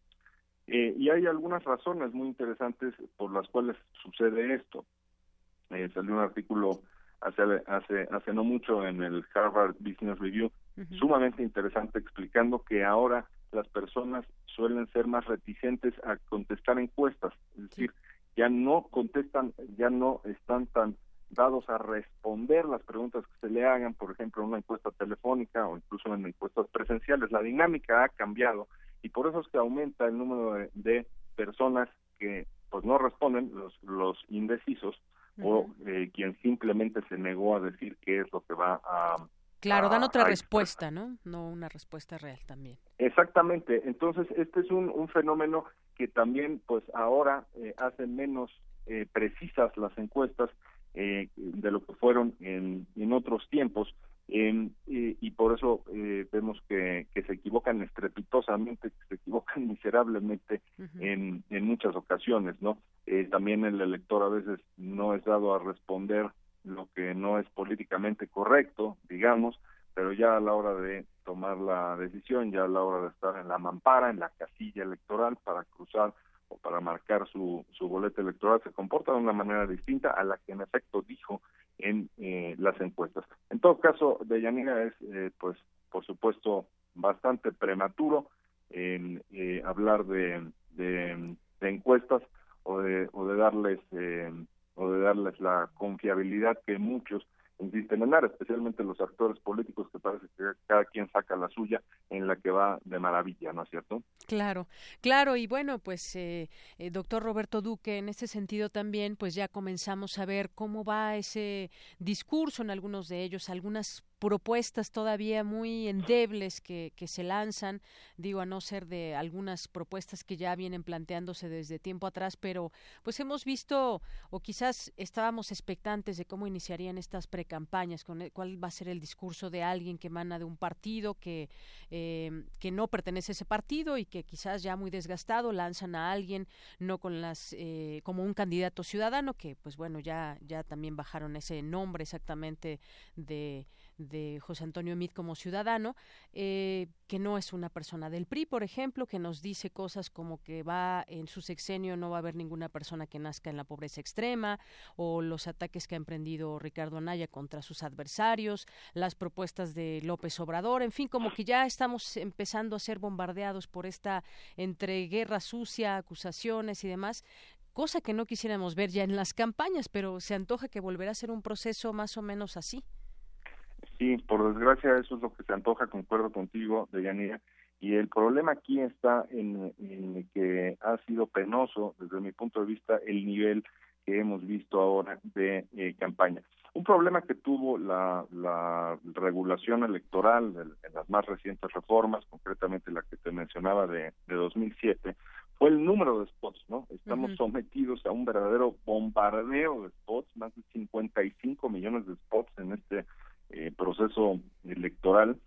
Eh, y hay algunas razones muy interesantes por las cuales sucede esto. Eh, salió un artículo hace, hace, hace no mucho en el Harvard Business Review, sumamente interesante, explicando que ahora las personas suelen ser más reticentes a contestar encuestas, es decir, ya no contestan, ya no están tan dados a responder las preguntas que se le hagan, por ejemplo, en una encuesta telefónica o incluso en encuestas presenciales. La dinámica ha cambiado y por eso es que aumenta el número de, personas que pues no responden, los, los indecisos o eh, quien simplemente se negó a decir qué es lo que va a... Claro, dan otra respuesta, ¿no? No una respuesta real también. Exactamente. Entonces, este es un, un fenómeno que también, pues ahora eh, hace menos eh, precisas las encuestas eh, de lo que fueron en, en otros tiempos, y, por eso eh, vemos que, se equivocan estrepitosamente, que se equivocan miserablemente en, en muchas ocasiones, ¿no? Eh, también el elector a veces no es dado a responder lo que no es políticamente correcto, digamos, pero ya a la hora de tomar la decisión, ya a la hora de estar en la mampara, en la casilla electoral para cruzar para marcar su, su boleta electoral, se comporta de una manera distinta a la que en efecto dijo en eh, las encuestas. En todo caso, Deyanira es, eh, pues, por supuesto, bastante prematuro en eh, hablar de, de, encuestas o de, o de darles o de darles la confiabilidad que muchos insisten en dar, especialmente los actores políticos que parece que cada quien saca la suya en la que va de maravilla, ¿no es cierto? Claro, claro, y bueno, pues eh, eh, doctor Roberto Duque, en este sentido también, pues ya comenzamos a ver cómo va ese discurso en algunos de ellos, algunas propuestas todavía muy endebles que, que se lanzan, digo, a no ser de algunas propuestas que ya vienen planteándose desde tiempo atrás, pero pues hemos visto, o quizás estábamos expectantes de cómo iniciarían estas precampañas, con cuál va a ser el discurso de alguien que emana de un partido que, eh, que no pertenece a ese partido y que quizás ya muy desgastado lanzan a alguien no con las eh, como un candidato ciudadano que pues bueno ya ya también bajaron ese nombre exactamente de de José Antonio Emid como ciudadano, eh, que no es una persona del PRI, por ejemplo, que nos dice cosas como que va en su sexenio no va a haber ninguna persona que nazca en la pobreza extrema, o los ataques que ha emprendido Ricardo Anaya contra sus adversarios, las propuestas de López Obrador, en fin, como que ya estamos empezando a ser bombardeados por esta entre guerra sucia, acusaciones y demás cosa que no quisiéramos ver ya en las campañas, pero se antoja que volverá a ser un proceso más o menos así. Sí, por desgracia eso es lo que se antoja, concuerdo contigo, Deyanira. Y el problema aquí está en, que ha sido penoso, desde mi punto de vista, el nivel que hemos visto ahora de eh, campaña. Un problema que tuvo la, la regulación electoral en las más recientes reformas, concretamente la que te mencionaba de, de 2007, fue el número de spots, ¿no? Estamos sometidos a un verdadero bombardeo de spots, más de 55 millones de spots en este eh, proceso electoral,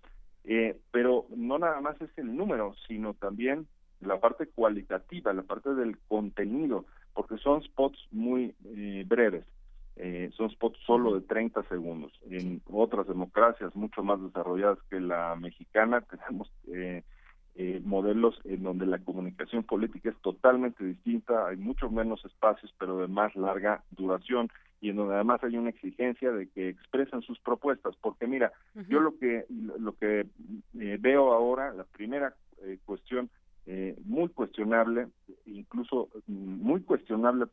eh, pero no nada más es el número, sino también la parte cualitativa, la parte del contenido, porque son spots muy eh, breves, son spots solo de 30 segundos. En otras democracias mucho más desarrolladas que la mexicana tenemos modelos en donde la comunicación política es totalmente distinta, hay mucho menos espacios, pero de más larga duración y en donde además hay una exigencia de que expresen sus propuestas, porque mira, yo lo que lo que eh, veo ahora, la primera eh, cuestión eh, muy cuestionable, incluso mm, muy cuestionable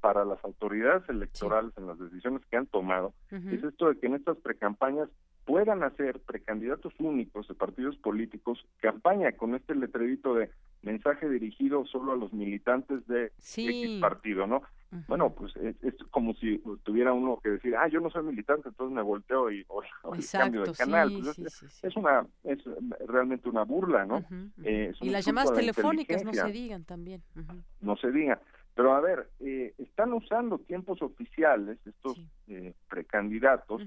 para las autoridades electorales en las decisiones que han tomado, es esto de que en estas precampañas puedan hacer precandidatos únicos de partidos políticos campaña con este letrerito de mensaje dirigido solo a los militantes de X partido, ¿no? Bueno, pues es, como si tuviera uno que decir, ah, yo no soy militante, entonces me volteo y o, cambio de canal. Pues es, una, es realmente una burla, ¿no? Eh, y las llamadas telefónicas no se digan también. No se digan. Pero a ver, eh, están usando tiempos oficiales estos eh, precandidatos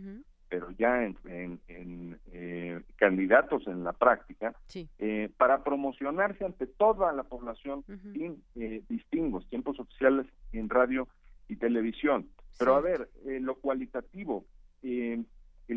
pero ya en, eh, candidatos en la práctica, eh, para promocionarse ante toda la población sin eh, distingos, tiempos oficiales en radio y televisión. Pero a ver, lo cualitativo, el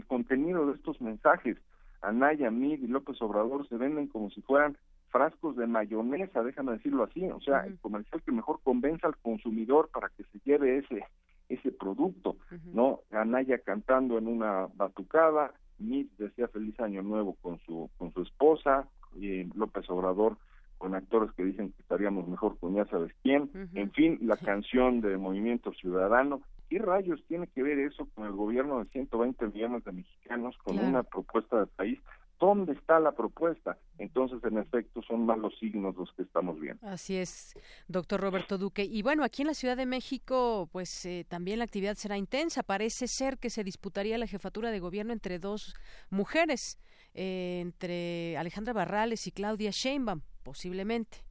contenido de estos mensajes, Anaya, Mid y López Obrador se venden como si fueran frascos de mayonesa, déjame decirlo así, o sea, el comercial que mejor convenza al consumidor para que se lleve ese ese producto, ¿no? Anaya cantando en una batucada, Mitch decía feliz año nuevo con su con su esposa, y López Obrador con actores que dicen que estaríamos mejor con ya sabes quién, en fin, la canción de Movimiento Ciudadano, ¿qué rayos tiene que ver eso con el gobierno de 120 millones de mexicanos, con una propuesta de país? ¿Dónde está la propuesta? Entonces, en efecto, son malos signos los que estamos viendo. Así es, doctor Roberto Duque. Y bueno, aquí en la Ciudad de México, pues eh, también la actividad será intensa. Parece ser que se disputaría la jefatura de gobierno entre dos mujeres, eh, entre Alejandra Barrales y Claudia Sheinbaum, posiblemente.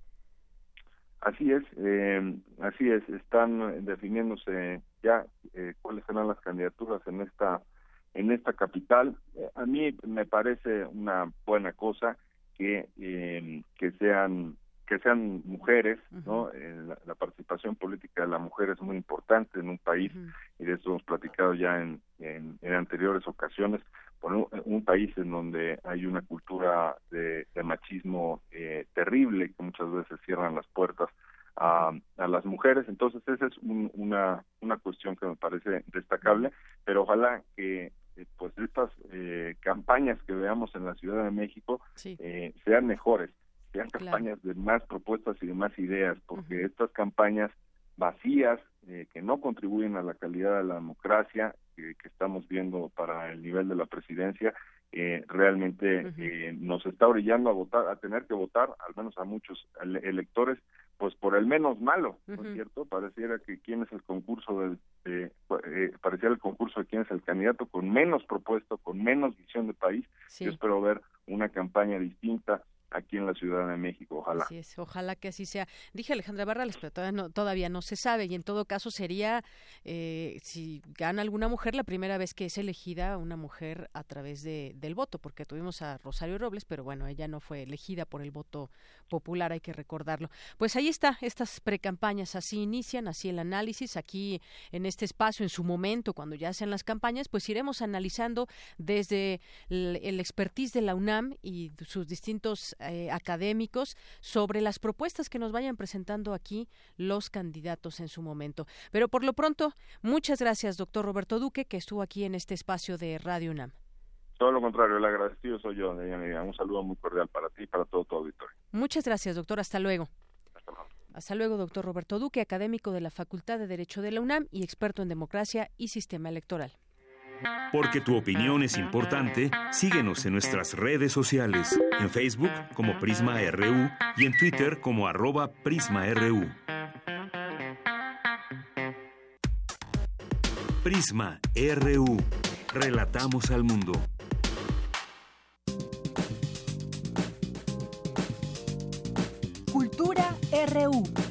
Así es, eh, así es. Están definiéndose ya cuáles serán las candidaturas en esta en esta capital. Eh, a mí me parece una buena cosa que, eh, que sean que sean mujeres, ¿no? Eh, la, participación política de la mujer es muy importante en un país y de eso hemos platicado ya en, en, anteriores ocasiones. Por un, país en donde hay una cultura de, machismo eh, terrible que muchas veces cierran las puertas a, a las mujeres. Entonces esa es una, una cuestión que me parece destacable, pero ojalá que pues estas eh, campañas que veamos en la Ciudad de México eh, sean mejores, sean campañas de más propuestas y de más ideas, porque estas campañas vacías eh, que no contribuyen a la calidad de la democracia que estamos viendo para el nivel de la presidencia eh, realmente eh, nos está orillando a votar, a tener que votar, al menos a muchos electores, pues por el menos malo, ¿no es cierto? Pareciera que quién es el concurso del, eh, pareciera el concurso de quién es el candidato con menos propuesto, con menos visión de país. Yo espero ver una campaña distinta aquí en la Ciudad de México, ojalá. Así es, ojalá que así sea. Dije Alejandra Barrales, pero todavía no, todavía no se sabe y en todo caso sería, eh, si gana alguna mujer, la primera vez que es elegida una mujer a través de, del voto, porque tuvimos a Rosario Robles, pero bueno, ella no fue elegida por el voto popular, hay que recordarlo. Pues ahí está, estas precampañas así inician, así el análisis, aquí en este espacio, en su momento, cuando ya sean las campañas, pues iremos analizando desde el, el expertise de la UNAM y sus distintos eh, académicos sobre las propuestas que nos vayan presentando aquí los candidatos en su momento. Pero por lo pronto, muchas gracias, doctor Roberto Duque, que estuvo aquí en este espacio de Radio UNAM. Todo lo contrario, el agradecido soy yo, Un saludo muy cordial para ti y para todo tu auditorio. Muchas gracias, doctor. Hasta luego. Hasta luego. Hasta luego, doctor Roberto Duque, académico de la Facultad de Derecho de la UNAM y experto en democracia y sistema electoral. Porque tu opinión es importante, síguenos en nuestras redes sociales, en Facebook como Prisma RU y en Twitter como arroba PrismaRU. Prisma RU. Relatamos al mundo. Cultura RU.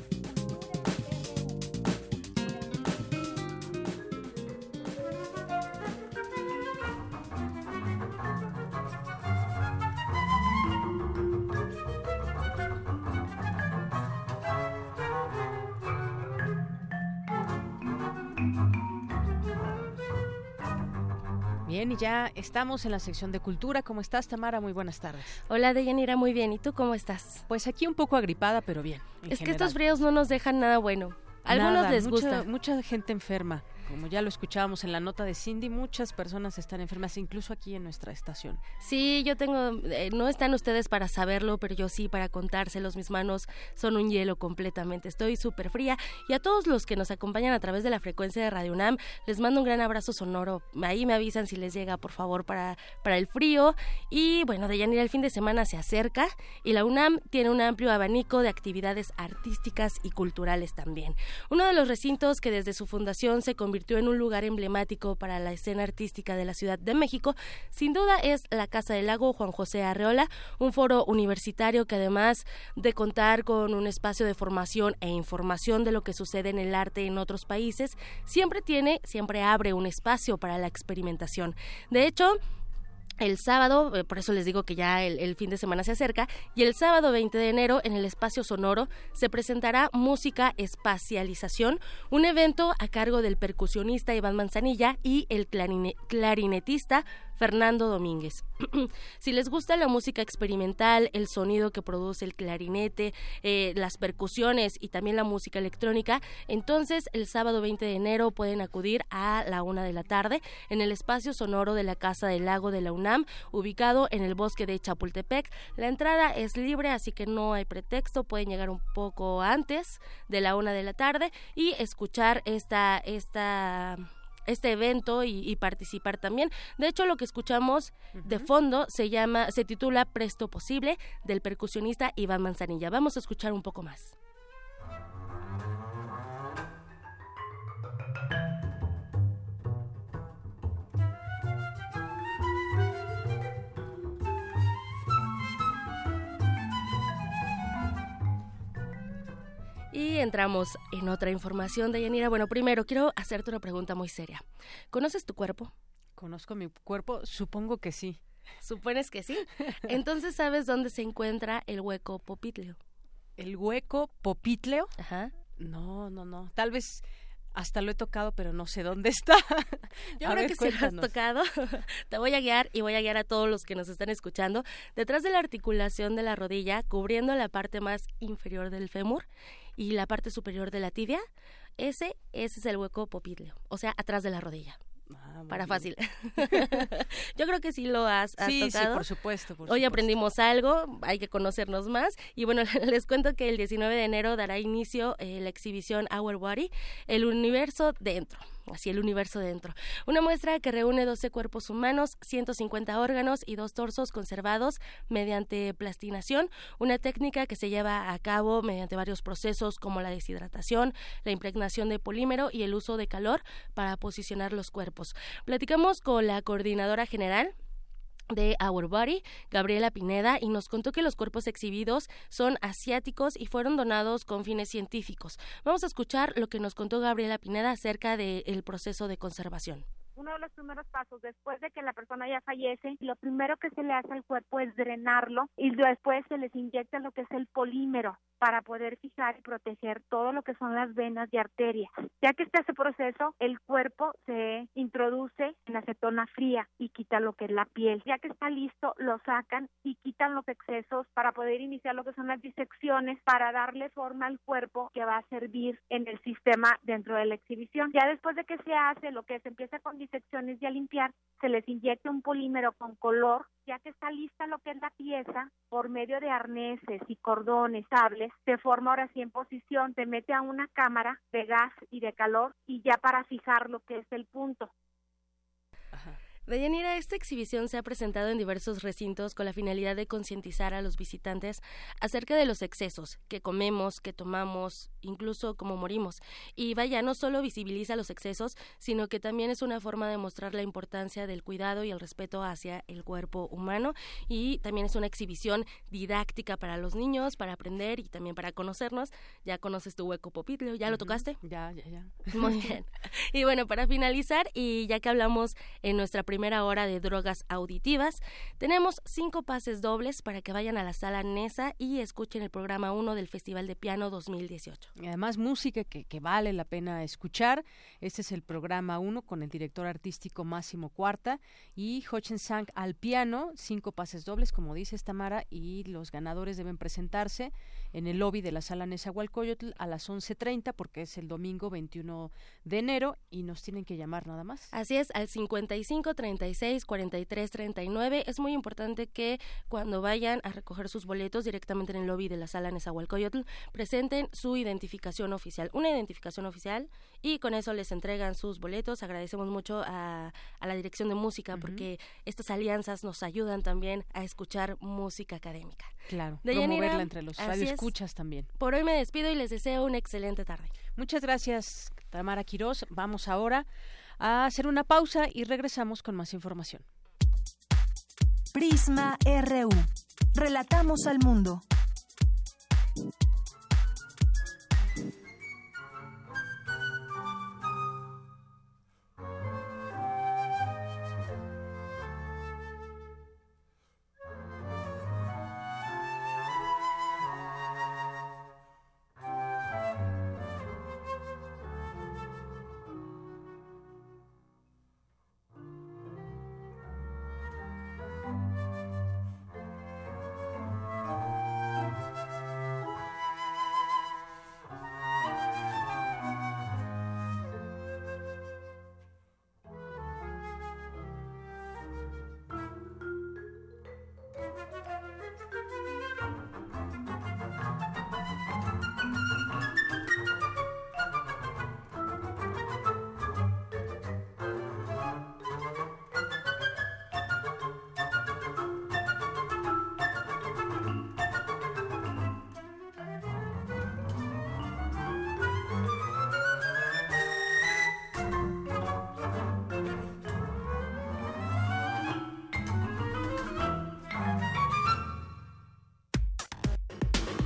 Bien, y ya estamos en la sección de cultura. ¿Cómo estás, Tamara? Muy buenas tardes. Hola, Deyanira, muy bien. ¿Y tú cómo estás? Pues aquí un poco agripada, pero bien. Es que estos fríos no nos dejan nada bueno. algunos les gusta. Mucha gente enferma como ya lo escuchábamos en la nota de Cindy, muchas personas están enfermas, incluso aquí en nuestra estación. Sí, yo tengo, eh, no están ustedes para saberlo, pero yo sí para contárselos. Mis manos son un hielo completamente. Estoy súper fría. Y a todos los que nos acompañan a través de la frecuencia de Radio UNAM, les mando un gran abrazo sonoro. Ahí me avisan si les llega, por favor, para, para el frío. Y bueno, de Yanira, el fin de semana se acerca y la UNAM tiene un amplio abanico de actividades artísticas y culturales también. Uno de los recintos que desde su fundación se convirtió en un lugar emblemático para la escena artística de la Ciudad de México, sin duda es la Casa del Lago Juan José Arreola, un foro universitario que además de contar con un espacio de formación e información de lo que sucede en el arte en otros países, siempre tiene, siempre abre un espacio para la experimentación. De hecho, el sábado, eh, por eso les digo que ya el, fin de semana se acerca, y el sábado 20 de enero en el espacio sonoro se presentará Música Espacialización, un evento a cargo del percusionista Iván Manzanilla y el clarinetista Fernando Domínguez. si les gusta la música experimental, el sonido que produce el clarinete, eh, las percusiones y también la música electrónica, entonces el sábado 20 de enero pueden acudir a la una de la tarde en el espacio sonoro de la Casa del Lago de la UNAM, ubicado en el bosque de Chapultepec. La entrada es libre, así que no hay pretexto, pueden llegar un poco antes de la una de la tarde y escuchar esta, esta este evento y, participar también. De hecho, lo que escuchamos de fondo se llama, se titula Presto Posible del percusionista Iván Manzanilla. Vamos a escuchar un poco más. Y entramos en otra información de Yanira. Bueno, primero quiero hacerte una pregunta muy seria. ¿Conoces tu cuerpo? Conozco mi cuerpo, supongo que sí. ¿Supones que sí? Entonces, ¿sabes dónde se encuentra el hueco popitleo? ¿El hueco popitleo? Ajá. No, no, no. Tal vez hasta lo he tocado, pero no sé dónde está. Yo creo que sí lo has tocado. Te voy a guiar y voy a guiar a todos los que nos están escuchando. Detrás de la articulación de la rodilla, cubriendo la parte más inferior del fémur y la parte superior de la tibia, ese, ese es el hueco popitleo, o sea, atrás de la rodilla. Ah, para fácil. Yo creo que sí lo has, has sí, tocado. Sí, por supuesto. Hoy aprendimos algo, hay que conocernos más. Y bueno, les cuento que el 19 de enero dará inicio eh, la exhibición Our Body, el universo dentro así el universo dentro. Una muestra que reúne 12 cuerpos humanos, 150 órganos y dos torsos conservados mediante plastinación, una técnica que se lleva a cabo mediante varios procesos como la deshidratación, la impregnación de polímero y el uso de calor para posicionar los cuerpos. Platicamos con la coordinadora general de Our Body, Gabriela Pineda, y nos contó que los cuerpos exhibidos son asiáticos y fueron donados con fines científicos. Vamos a escuchar lo que nos contó Gabriela Pineda acerca del proceso de conservación uno de los primeros pasos después de que la persona ya fallece, lo primero que se le hace al cuerpo es drenarlo y después se les inyecta lo que es el polímero para poder fijar y proteger todo lo que son las venas y arterias. Ya que está ese proceso, el cuerpo se introduce en acetona fría y quita lo que es la piel. Ya que está listo, lo sacan y quitan los excesos para poder iniciar lo que son las disecciones para darle forma al cuerpo que va a servir en el sistema dentro de la exhibición. Ya después de que se hace lo que se empieza con secciones y a limpiar, se les inyecta un polímero con color, ya que está lista lo que es la pieza, por medio de arneses y cordones, sables, se forma ahora sí en posición, se mete a una cámara de gas y de calor y ya para fijar lo que es el punto. Deyanira, esta exhibición se ha presentado en diversos recintos con la finalidad de concientizar a los visitantes acerca de los excesos que comemos, que tomamos, incluso cómo morimos. Y vaya, no solo visibiliza los excesos, sino que también es una forma de mostrar la importancia del cuidado y el respeto hacia el cuerpo humano. Y también es una exhibición didáctica para los niños, para aprender y también para conocernos. Ya conoces tu hueco popitlio, ¿ya lo tocaste? Ya, ya, ya. Muy bien. Y bueno, para finalizar, y ya que hablamos en nuestra primera hora de drogas auditivas. Tenemos cinco pases dobles para que vayan a la sala NESA y escuchen el programa 1 del Festival de Piano 2018. Y además música que, que vale la pena escuchar. Este es el programa 1 con el director artístico Máximo Cuarta y Hochen Sang al piano, cinco pases dobles, como dice Tamara, y los ganadores deben presentarse en el lobby de la sala Nezahualcóyotl a las 11.30 porque es el domingo 21 de enero y nos tienen que llamar nada más. Así es, al 55 36 43 39. Es muy importante que cuando vayan a recoger sus boletos directamente en el lobby de la sala Nezahualcóyotl presenten su identificación oficial, una identificación oficial y con eso les entregan sus boletos. Agradecemos mucho a, la dirección de música porque estas alianzas nos ayudan también a escuchar música académica. Claro, de promoverla entre los radioescuchas también. Por hoy me despido y les deseo una excelente tarde. Muchas gracias, Tamara Quirós. Vamos ahora a hacer una pausa y regresamos con más información. Prisma RU. Relatamos al mundo.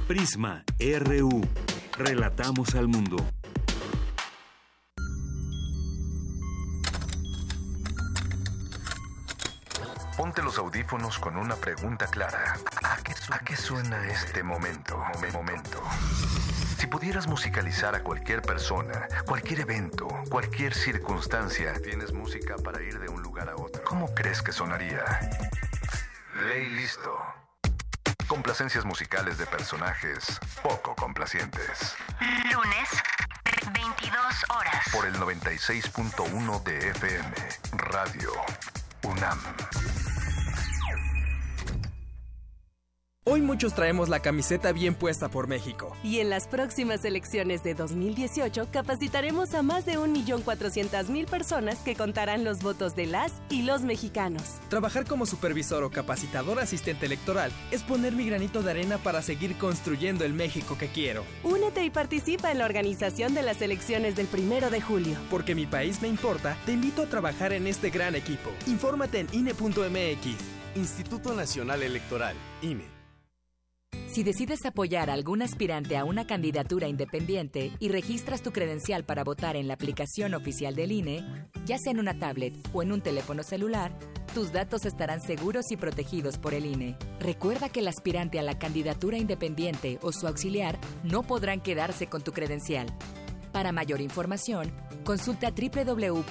Prisma RU. Relatamos al mundo. Ponte los audífonos con una pregunta clara. ¿A qué suena, este momento? Momento. Si pudieras musicalizar a cualquier persona, cualquier evento, cualquier circunstancia, tienes música para ir de un lugar a otro. ¿Cómo crees que sonaría? Ley listo. Complacencias musicales de personajes poco complacientes. Lunes, 22 horas. Por el 96.1 de FM, Radio UNAM. Hoy muchos traemos la camiseta bien puesta por México. Y en las próximas elecciones de 2018 capacitaremos a más de 1.400.000 personas que contarán los votos de las y los mexicanos. Trabajar como supervisor o capacitador asistente electoral es poner mi granito de arena para seguir construyendo el México que quiero. Únete y participa en la organización de las elecciones del primero de julio. Porque mi país me importa, te invito a trabajar en este gran equipo. Infórmate en INE.mx. Instituto Nacional Electoral, INE. Si decides apoyar a algún aspirante a una candidatura independiente y registras tu credencial para votar en la aplicación oficial del INE, ya sea en una tablet o en un teléfono celular, tus datos estarán seguros y protegidos por el INE. Recuerda que el aspirante a la candidatura independiente o su auxiliar no podrán quedarse con tu credencial. Para mayor información, consulta www.ine.mx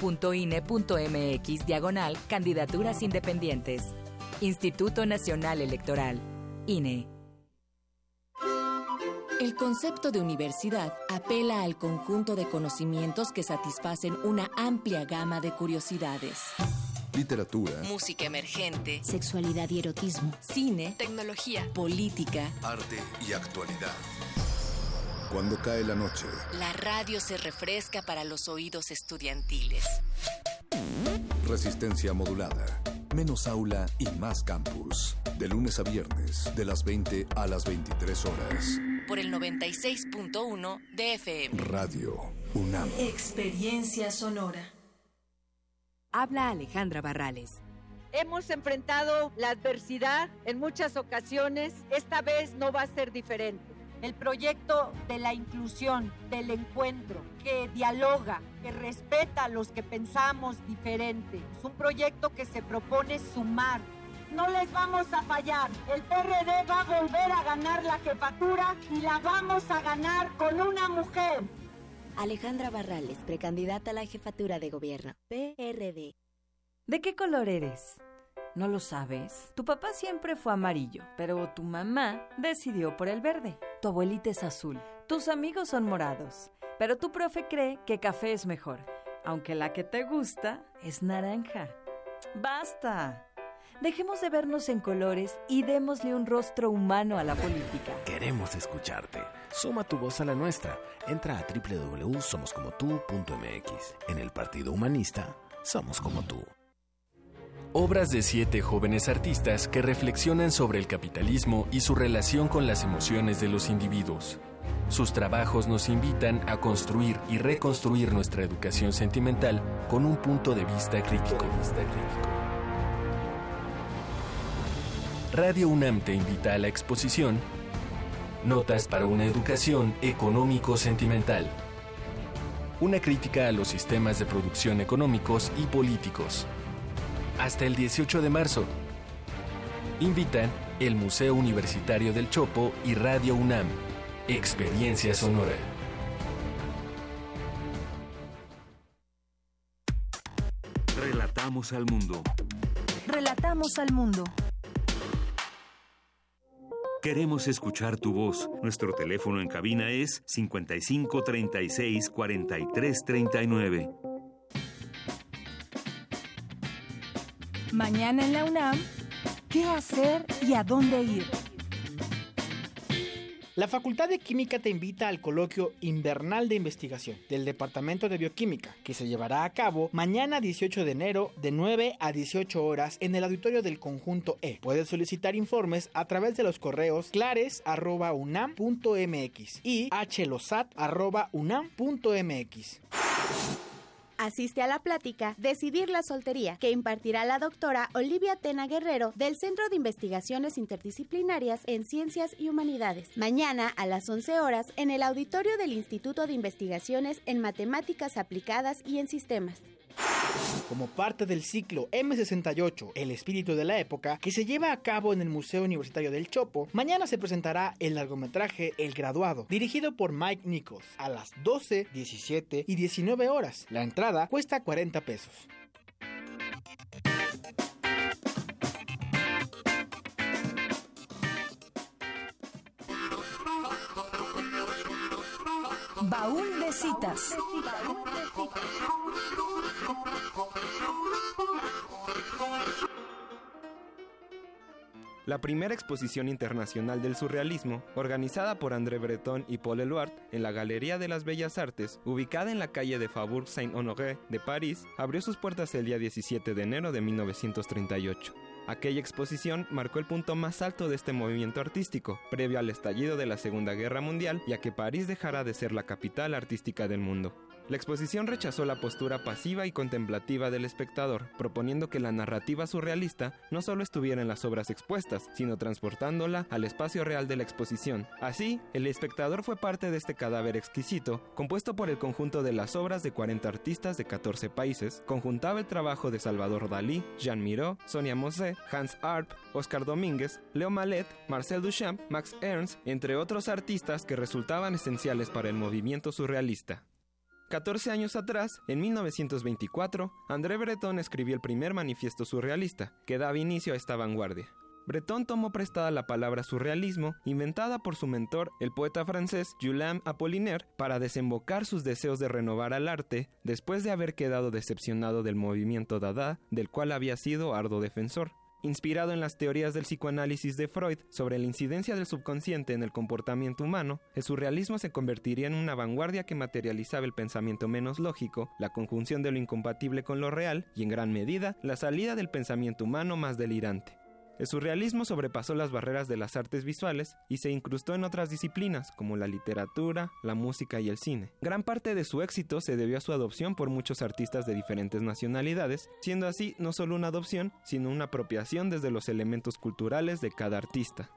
diagonal candidaturas independientes. Instituto Nacional Electoral, INE. El concepto de universidad apela al conjunto de conocimientos que satisfacen una amplia gama de curiosidades. Literatura, música emergente, sexualidad y erotismo, cine, tecnología, política, arte y actualidad. Cuando cae la noche, la radio se refresca para los oídos estudiantiles. Resistencia modulada. Menos aula y más campus. De lunes a viernes, de las 20 a las 23 horas por el 96.1 de FM. Radio UNAM. Experiencia sonora. Habla Alejandra Barrales. Hemos enfrentado la adversidad en muchas ocasiones. Esta vez no va a ser diferente. El proyecto de la inclusión, del encuentro, que dialoga, que respeta a los que pensamos diferente. Es un proyecto que se propone sumar, no les vamos a fallar. El PRD va a volver a ganar la jefatura y la vamos a ganar con una mujer. Alejandra Barrales, precandidata a la jefatura de gobierno. PRD. ¿De qué color eres? ¿No lo sabes? Tu papá siempre fue amarillo, pero tu mamá decidió por el verde. Tu abuelita es azul. Tus amigos son morados, pero tu profe cree que café es mejor, aunque la que te gusta es naranja. ¡Basta! Dejemos de vernos en colores y démosle un rostro humano a la política. Queremos escucharte. Suma tu voz a la nuestra. Entra a www.somoscomotu.mx. En el Partido Humanista, somos como tú. Obras de siete jóvenes artistas que reflexionan sobre el capitalismo y su relación con las emociones de los individuos. Sus trabajos nos invitan a construir y reconstruir nuestra educación sentimental con un punto de vista crítico. Radio UNAM te invita a la exposición Notas para una educación económico-sentimental. Una crítica a los sistemas de producción económicos y políticos. Hasta el 18 de marzo. Invitan el Museo Universitario del Chopo y Radio UNAM. Experiencia Sonora. Relatamos al mundo. Relatamos al mundo. Queremos escuchar tu voz. Nuestro teléfono en cabina es 55 36 Mañana en la UNAM, ¿qué hacer y a dónde ir? La Facultad de Química te invita al coloquio invernal de investigación del Departamento de Bioquímica, que se llevará a cabo mañana 18 de enero de 9 a 18 horas en el auditorio del conjunto E. Puedes solicitar informes a través de los correos clares.unam.mx y hlosat.unam.mx. Asiste a la plática Decidir la soltería que impartirá la doctora Olivia Tena Guerrero del Centro de Investigaciones Interdisciplinarias en Ciencias y Humanidades. Mañana a las 11 horas en el auditorio del Instituto de Investigaciones en Matemáticas Aplicadas y en Sistemas. Como parte del ciclo M68, El espíritu de la época, que se lleva a cabo en el Museo Universitario del Chopo, mañana se presentará el largometraje El graduado, dirigido por Mike Nichols, a las 12, 17 y 19 horas. La entrada cuesta 40 pesos. Baúl de citas. La primera exposición internacional del surrealismo, organizada por André Breton y Paul Eluard en la Galería de las Bellas Artes, ubicada en la calle de Faubourg Saint-Honoré de París, abrió sus puertas el día 17 de enero de 1938. Aquella exposición marcó el punto más alto de este movimiento artístico, previo al estallido de la Segunda Guerra Mundial y a que París dejara de ser la capital artística del mundo. La exposición rechazó la postura pasiva y contemplativa del espectador, proponiendo que la narrativa surrealista no solo estuviera en las obras expuestas, sino transportándola al espacio real de la exposición. Así, el espectador fue parte de este cadáver exquisito, compuesto por el conjunto de las obras de 40 artistas de 14 países, conjuntaba el trabajo de Salvador Dalí, Jean Miró, Sonia Mosé, Hans Arp, Oscar Domínguez, Leo Malet, Marcel Duchamp, Max Ernst, entre otros artistas que resultaban esenciales para el movimiento surrealista. 14 años atrás, en 1924, André Breton escribió el primer manifiesto surrealista, que daba inicio a esta vanguardia. Breton tomó prestada la palabra surrealismo, inventada por su mentor, el poeta francés Jules Apollinaire, para desembocar sus deseos de renovar al arte después de haber quedado decepcionado del movimiento Dada, del cual había sido arduo defensor. Inspirado en las teorías del psicoanálisis de Freud sobre la incidencia del subconsciente en el comportamiento humano, el surrealismo se convertiría en una vanguardia que materializaba el pensamiento menos lógico, la conjunción de lo incompatible con lo real y, en gran medida, la salida del pensamiento humano más delirante. El surrealismo sobrepasó las barreras de las artes visuales y se incrustó en otras disciplinas como la literatura, la música y el cine. Gran parte de su éxito se debió a su adopción por muchos artistas de diferentes nacionalidades, siendo así no solo una adopción, sino una apropiación desde los elementos culturales de cada artista.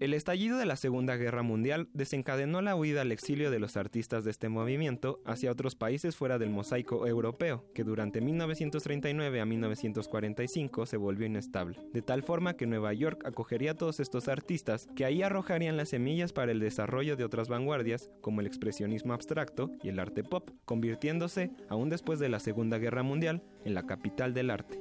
El estallido de la Segunda Guerra Mundial desencadenó la huida al exilio de los artistas de este movimiento hacia otros países fuera del mosaico europeo, que durante 1939 a 1945 se volvió inestable, de tal forma que Nueva York acogería a todos estos artistas que ahí arrojarían las semillas para el desarrollo de otras vanguardias como el expresionismo abstracto y el arte pop, convirtiéndose, aún después de la Segunda Guerra Mundial, en la capital del arte.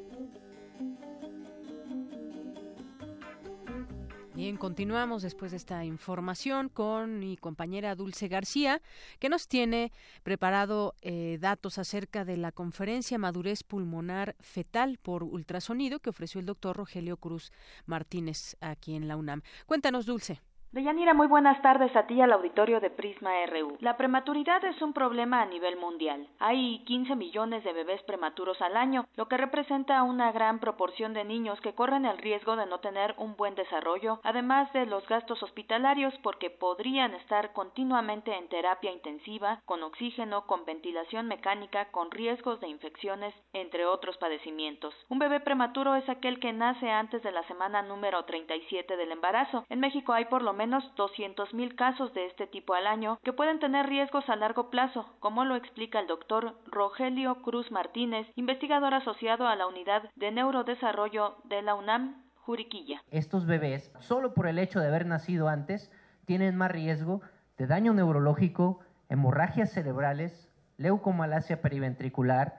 Bien, continuamos después de esta información con mi compañera Dulce García, que nos tiene preparado eh, datos acerca de la conferencia Madurez Pulmonar Fetal por ultrasonido que ofreció el doctor Rogelio Cruz Martínez aquí en la UNAM. Cuéntanos, Dulce. Deyanira, muy buenas tardes a ti y al auditorio de Prisma RU. La prematuridad es un problema a nivel mundial. Hay 15 millones de bebés prematuros al año, lo que representa una gran proporción de niños que corren el riesgo de no tener un buen desarrollo, además de los gastos hospitalarios porque podrían estar continuamente en terapia intensiva, con oxígeno, con ventilación mecánica, con riesgos de infecciones, entre otros padecimientos. Un bebé prematuro es aquel que nace antes de la semana número 37 del embarazo. En México hay por lo menos 200.000 casos de este tipo al año que pueden tener riesgos a largo plazo, como lo explica el doctor Rogelio Cruz Martínez, investigador asociado a la Unidad de Neurodesarrollo de la UNAM, Juriquilla. Estos bebés, solo por el hecho de haber nacido antes, tienen más riesgo de daño neurológico, hemorragias cerebrales, leucomalacia periventricular,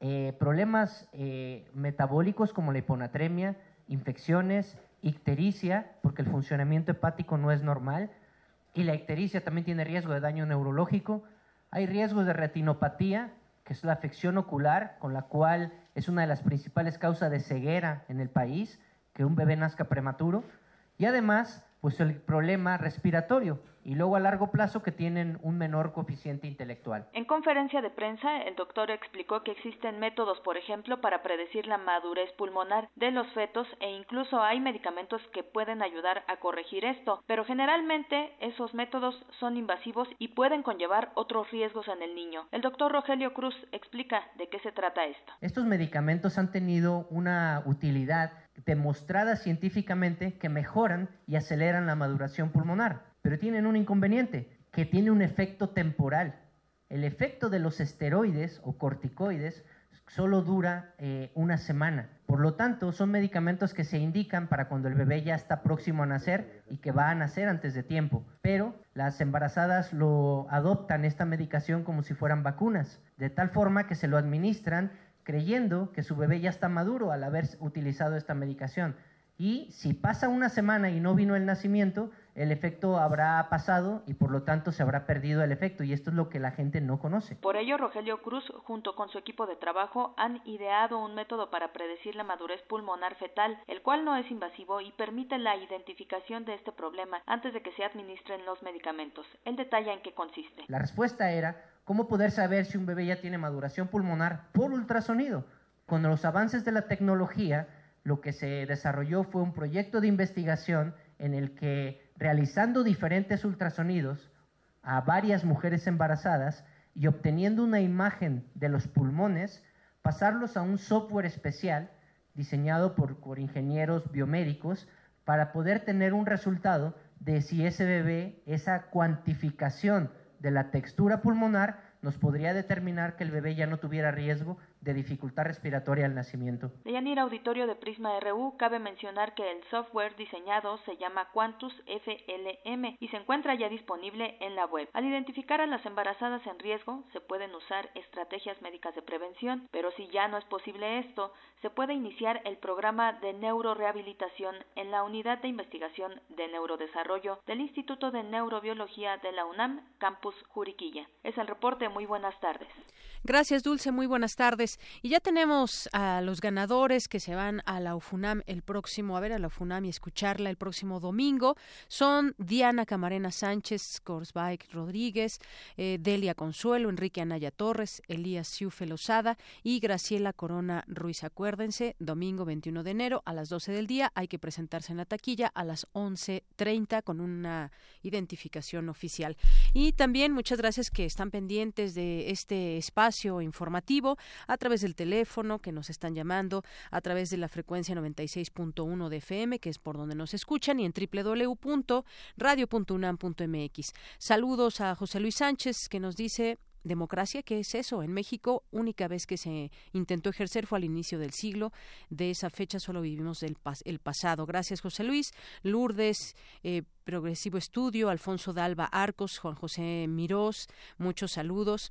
eh, problemas eh, metabólicos como la hiponatremia, infecciones, ictericia, porque el funcionamiento hepático no es normal, y la ictericia también tiene riesgo de daño neurológico. Hay riesgos de retinopatía, que es la afección ocular, con la cual es una de las principales causas de ceguera en el país, que un bebé nazca prematuro. Y además, pues el problema respiratorio, y luego a largo plazo que tienen un menor coeficiente intelectual. En conferencia de prensa, el doctor explicó que existen métodos, por ejemplo, para predecir la madurez pulmonar de los fetos e incluso hay medicamentos que pueden ayudar a corregir esto, pero generalmente esos métodos son invasivos y pueden conllevar otros riesgos en el niño. El doctor Rogelio Cruz explica de qué se trata esto. Estos medicamentos han tenido una utilidad demostrada científicamente que mejoran y aceleran la maduración pulmonar pero tienen un inconveniente, que tiene un efecto temporal. El efecto de los esteroides o corticoides solo dura eh, una semana. Por lo tanto, son medicamentos que se indican para cuando el bebé ya está próximo a nacer y que va a nacer antes de tiempo. Pero las embarazadas lo adoptan esta medicación como si fueran vacunas, de tal forma que se lo administran creyendo que su bebé ya está maduro al haber utilizado esta medicación. Y si pasa una semana y no vino el nacimiento, el efecto habrá pasado y por lo tanto se habrá perdido el efecto y esto es lo que la gente no conoce. Por ello, Rogelio Cruz, junto con su equipo de trabajo, han ideado un método para predecir la madurez pulmonar fetal, el cual no es invasivo y permite la identificación de este problema antes de que se administren los medicamentos. El detalle en qué consiste. La respuesta era cómo poder saber si un bebé ya tiene maduración pulmonar por ultrasonido. Con los avances de la tecnología, lo que se desarrolló fue un proyecto de investigación en el que realizando diferentes ultrasonidos a varias mujeres embarazadas y obteniendo una imagen de los pulmones, pasarlos a un software especial diseñado por, por ingenieros biomédicos para poder tener un resultado de si ese bebé, esa cuantificación de la textura pulmonar, nos podría determinar que el bebé ya no tuviera riesgo de dificultad respiratoria al nacimiento. De Auditorio de Prisma RU, cabe mencionar que el software diseñado se llama Quantus FLM y se encuentra ya disponible en la web. Al identificar a las embarazadas en riesgo, se pueden usar estrategias médicas de prevención, pero si ya no es posible esto, se puede iniciar el programa de neurorehabilitación en la Unidad de Investigación de Neurodesarrollo del Instituto de Neurobiología de la UNAM, Campus Juriquilla. Es el reporte. Muy buenas tardes. Gracias, Dulce. Muy buenas tardes. Y ya tenemos a los ganadores que se van a la UFUNAM el próximo, a ver a la UFUNAM y escucharla el próximo domingo. Son Diana Camarena Sánchez, Corsbike Rodríguez, eh, Delia Consuelo, Enrique Anaya Torres, Elías Siufe Lozada y Graciela Corona Ruiz. Acuérdense, domingo 21 de enero a las 12 del día hay que presentarse en la taquilla a las 11.30 con una identificación oficial. Y también muchas gracias que están pendientes de este espacio informativo a través del teléfono que nos están llamando, a través de la frecuencia 96.1 de FM, que es por donde nos escuchan, y en www.radio.unam.mx. Saludos a José Luis Sánchez, que nos dice democracia, ¿qué es eso? En México, única vez que se intentó ejercer fue al inicio del siglo. De esa fecha solo vivimos el, el pasado. Gracias, José Luis. Lourdes, eh, Progresivo Estudio, Alfonso Dalba Arcos, Juan José Mirós, muchos saludos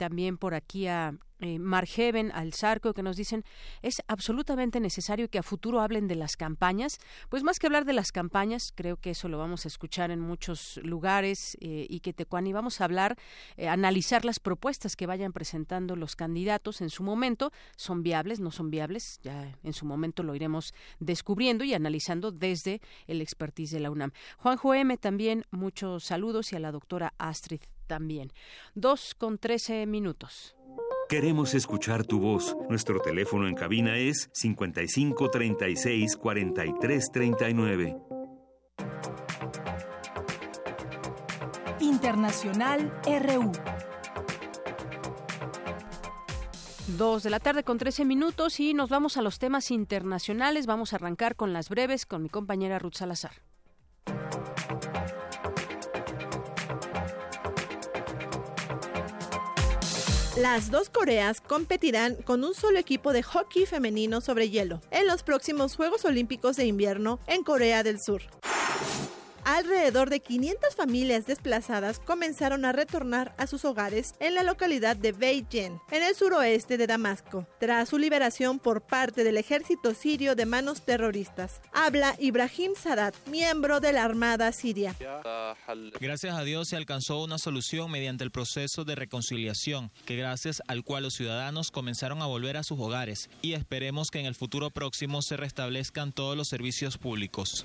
también por aquí a eh, Margeven, al Zarco, que nos dicen es absolutamente necesario que a futuro hablen de las campañas. Pues más que hablar de las campañas, creo que eso lo vamos a escuchar en muchos lugares eh, y que Tecuani vamos a hablar, eh, analizar las propuestas que vayan presentando los candidatos en su momento. ¿Son viables? ¿No son viables? Ya en su momento lo iremos descubriendo y analizando desde el expertise de la UNAM. Juanjo M. también muchos saludos y a la doctora Astrid también. Dos con trece minutos. Queremos escuchar tu voz. Nuestro teléfono en cabina es 55 36 43 39. Internacional RU. Dos de la tarde con 13 minutos y nos vamos a los temas internacionales. Vamos a arrancar con las breves con mi compañera Ruth Salazar. Las dos Coreas competirán con un solo equipo de hockey femenino sobre hielo en los próximos Juegos Olímpicos de Invierno en Corea del Sur. Alrededor de 500 familias desplazadas comenzaron a retornar a sus hogares en la localidad de Beijing, en el suroeste de Damasco, tras su liberación por parte del ejército sirio de manos terroristas. Habla Ibrahim Sadat, miembro de la Armada siria. Gracias a Dios se alcanzó una solución mediante el proceso de reconciliación, que gracias al cual los ciudadanos comenzaron a volver a sus hogares y esperemos que en el futuro próximo se restablezcan todos los servicios públicos.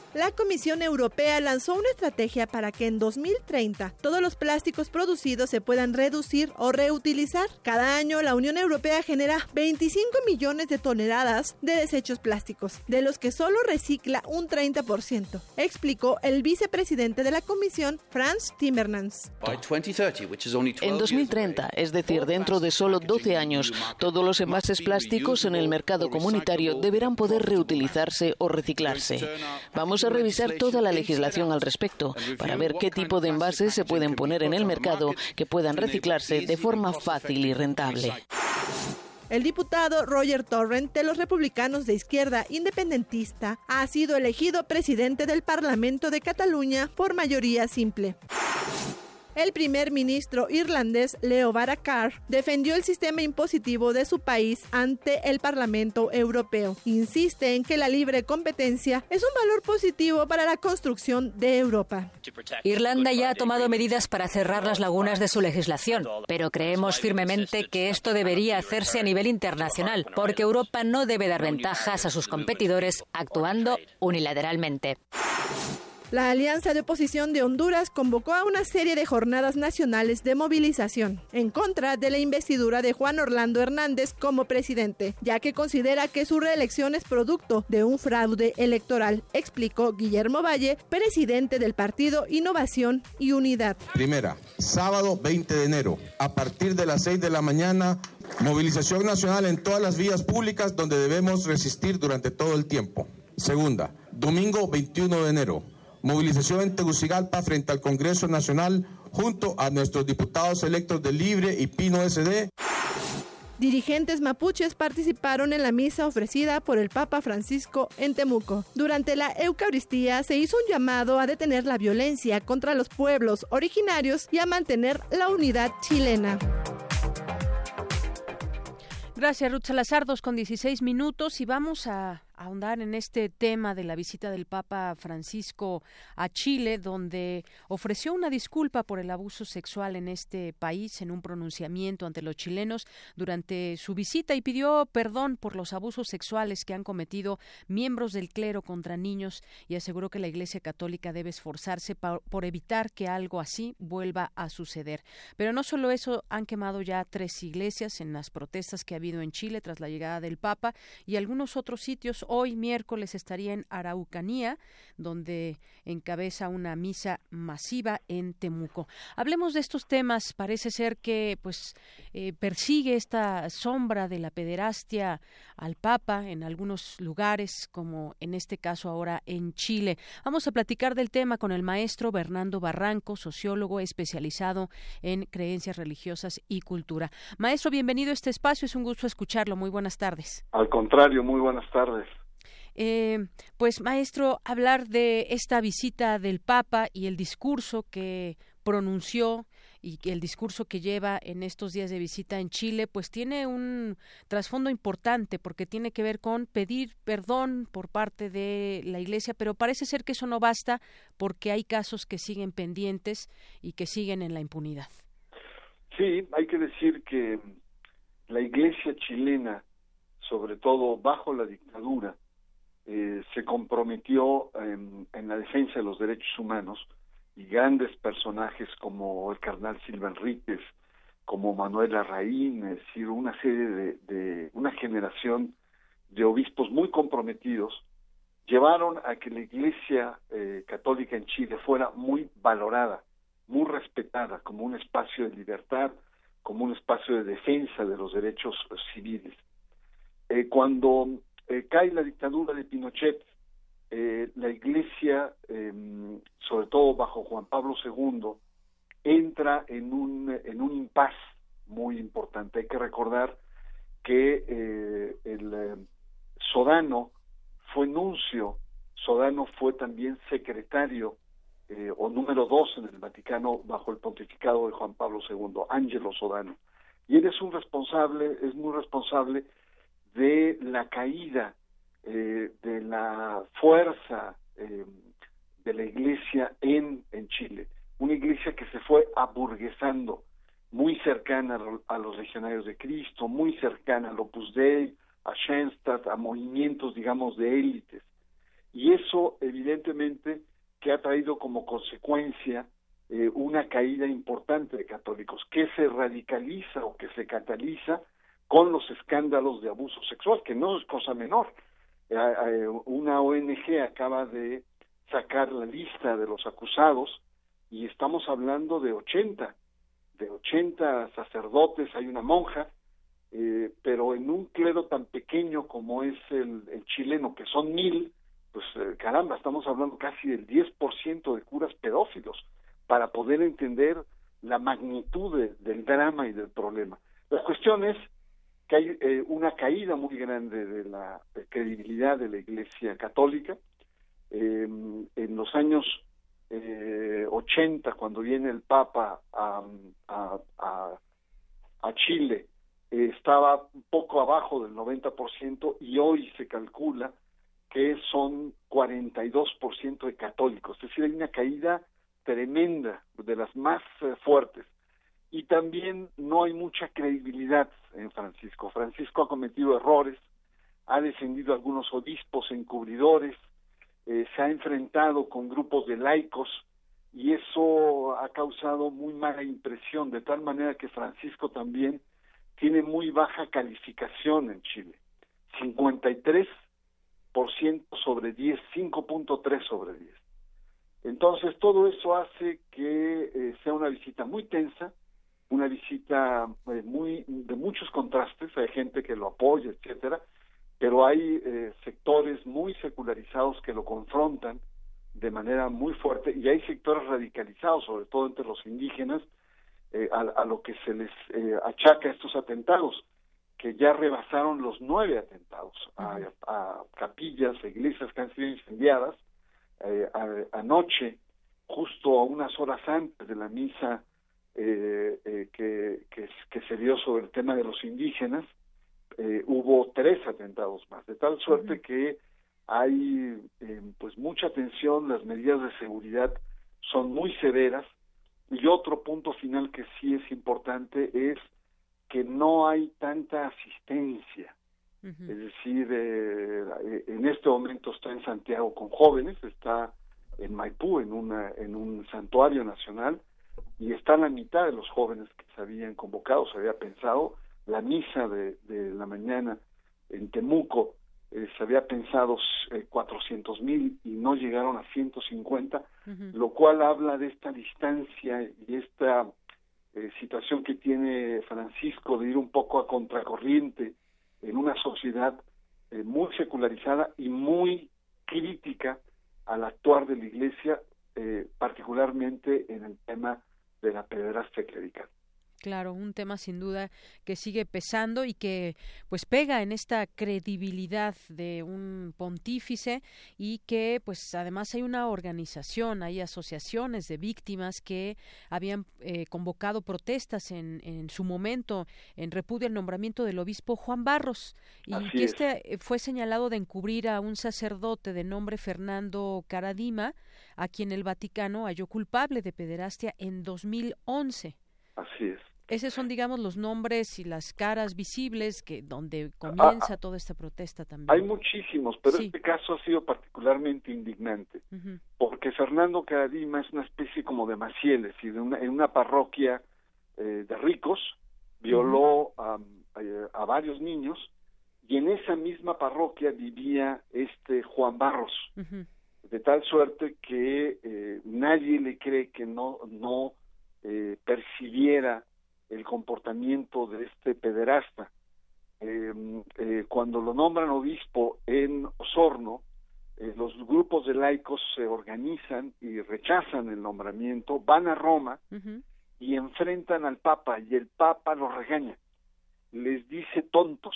La Comisión Europea lanzó una estrategia para que en 2030 todos los plásticos producidos se puedan reducir o reutilizar. Cada año la Unión Europea genera 25 millones de toneladas de desechos plásticos, de los que solo recicla un 30%, explicó el vicepresidente de la Comisión, Franz Timmermans. En 2030, es decir, dentro de solo 12 años, todos los envases plásticos en el mercado comunitario deberán poder reutilizarse o reciclarse. Vamos a revisar toda la legislación al respecto para ver qué tipo de envases se pueden poner en el mercado que puedan reciclarse de forma fácil y rentable. El diputado Roger Torrent de los republicanos de izquierda independentista ha sido elegido presidente del Parlamento de Cataluña por mayoría simple. El primer ministro irlandés Leo Varadkar defendió el sistema impositivo de su país ante el Parlamento Europeo. Insiste en que la libre competencia es un valor positivo para la construcción de Europa. Irlanda ya ha tomado medidas para cerrar las lagunas de su legislación, pero creemos firmemente que esto debería hacerse a nivel internacional, porque Europa no debe dar ventajas a sus competidores actuando unilateralmente. La Alianza de Oposición de Honduras convocó a una serie de jornadas nacionales de movilización en contra de la investidura de Juan Orlando Hernández como presidente, ya que considera que su reelección es producto de un fraude electoral, explicó Guillermo Valle, presidente del partido Innovación y Unidad. Primera, sábado 20 de enero, a partir de las 6 de la mañana, movilización nacional en todas las vías públicas donde debemos resistir durante todo el tiempo. Segunda, domingo 21 de enero, movilización en Tegucigalpa frente al Congreso Nacional junto a nuestros diputados electos de Libre y Pino SD. Dirigentes mapuches participaron en la misa ofrecida por el Papa Francisco en Temuco. Durante la Eucaristía se hizo un llamado a detener la violencia contra los pueblos originarios y a mantener la unidad chilena. Gracias, Ruth Salazar, dos con 16 minutos y vamos a ahondar en este tema de la visita del Papa Francisco a Chile, donde ofreció una disculpa por el abuso sexual en este país en un pronunciamiento ante los chilenos durante su visita y pidió perdón por los abusos sexuales que han cometido miembros del clero contra niños y aseguró que la Iglesia Católica debe esforzarse por evitar que algo así vuelva a suceder. Pero no solo eso, han quemado ya tres iglesias en las protestas que ha habido en Chile tras la llegada del Papa y algunos otros sitios Hoy miércoles estaría en Araucanía, donde encabeza una misa masiva en Temuco. Hablemos de estos temas. Parece ser que pues eh, persigue esta sombra de la pederastia al Papa en algunos lugares, como en este caso ahora en Chile. Vamos a platicar del tema con el maestro Bernardo Barranco, sociólogo especializado en creencias religiosas y cultura. Maestro, bienvenido a este espacio. Es un gusto escucharlo. Muy buenas tardes. Al contrario, muy buenas tardes. Eh, pues maestro, hablar de esta visita del Papa y el discurso que pronunció y el discurso que lleva en estos días de visita en Chile, pues tiene un trasfondo importante porque tiene que ver con pedir perdón por parte de la Iglesia, pero parece ser que eso no basta porque hay casos que siguen pendientes y que siguen en la impunidad. Sí, hay que decir que la Iglesia chilena, sobre todo bajo la dictadura, eh, se comprometió en, la defensa de los derechos humanos y grandes personajes como el carnal Silva Enríquez, como Manuel Arraín, es decir, una serie de, una generación de obispos muy comprometidos, llevaron a que la Iglesia eh, Católica en Chile fuera muy valorada, muy respetada como un espacio de libertad, como un espacio de defensa de los derechos civiles. Eh, cuando eh, cae la dictadura de Pinochet, eh, la Iglesia, em, sobre todo bajo Juan Pablo II, entra en un, en un impas muy importante. Hay que recordar que eh, el Sodano fue nuncio, Sodano fue también secretario o número dos en el Vaticano bajo el pontificado de Juan Pablo II, Ángelo Sodano. Y él es un responsable, es muy responsable de la caída eh, de la fuerza eh, de la iglesia en, en Chile. Una iglesia que se fue aburguesando, muy cercana a, los legionarios de Cristo, muy cercana al Opus Dei, a Schoenstatt, a movimientos, digamos, de élites. Y eso, evidentemente, que ha traído como consecuencia eh, una caída importante de católicos, que se radicaliza o que se cataliza con los escándalos de abuso sexual, que no es cosa menor. Eh, eh, una ONG acaba de sacar la lista de los acusados y estamos hablando de 80, de 80 sacerdotes, hay una monja, eh, pero en un clero tan pequeño como es el, chileno, que son mil, pues caramba, estamos hablando casi del 10% de curas pedófilos para poder entender la magnitud del drama y del problema. La cuestión es que hay eh, una caída muy grande de la credibilidad de la Iglesia Católica. Em, en los años eh, 80, cuando viene el Papa a, a, a, Chile, eh, estaba un poco abajo del 90% y hoy se calcula que son 42% de católicos. Es decir, hay una caída tremenda, de las más eh, fuertes. Y también no hay mucha credibilidad en Francisco. Francisco ha cometido errores, ha defendido algunos obispos encubridores, eh, se ha enfrentado con grupos de laicos y eso ha causado muy mala impresión, de tal manera que Francisco también tiene muy baja calificación en Chile. 53% sobre 10, 5.3 sobre 10. Entonces, todo eso hace que eh, sea una visita muy tensa, una visita eh, muy de muchos contrastes, hay gente que lo apoya, etcétera, pero hay eh, sectores muy secularizados que lo confrontan de manera muy fuerte y hay sectores radicalizados, sobre todo entre los indígenas, a, lo que se les achaca estos atentados, que ya rebasaron los nueve atentados a, a capillas, iglesias que han sido incendiadas, eh, anoche, justo a unas horas antes de la misa eh, eh, que, que, se dio sobre el tema de los indígenas, hubo tres atentados más, de tal suerte que hay pues mucha tensión, las medidas de seguridad son muy severas. Y otro punto final que sí es importante es que no hay tanta asistencia. Es decir, eh, en este momento está en Santiago con jóvenes, está en Maipú, en, una, en un santuario nacional, y está la mitad de los jóvenes que se habían convocado, se había pensado, la misa de, de la mañana en Temuco, eh, se había pensado eh, 400 mil y no llegaron a 150, lo cual habla de esta distancia y esta eh, situación que tiene Francisco de ir un poco a contracorriente en una sociedad eh, muy secularizada y muy crítica al actuar de la Iglesia, eh, particularmente en el tema de la pederastia clerical. Claro, un tema sin duda que sigue pesando y que pues pega en esta credibilidad de un pontífice y que pues además hay una organización, hay asociaciones de víctimas que habían eh, convocado protestas en, en, su momento en repudio al nombramiento del obispo Juan Barros y que este eh, fue señalado de encubrir a un sacerdote de nombre Fernando Caradima a quien el Vaticano halló culpable de pederastia en 2011. Así es. Esos son, digamos, los nombres y las caras visibles que donde comienza toda esta protesta también. Hay muchísimos, pero este caso ha sido particularmente indignante, porque Fernando Caradima es una especie como de Macieles, y de una, en una parroquia eh, de ricos violó a, varios niños, y en esa misma parroquia vivía este Juan Barros, de tal suerte que eh, nadie le cree que no, no eh, percibiera el comportamiento de este pederasta. Em, eh, cuando lo nombran obispo en Osorno, eh, los grupos de laicos se organizan y rechazan el nombramiento, van a Roma y enfrentan al Papa y el Papa los regaña, les dice tontos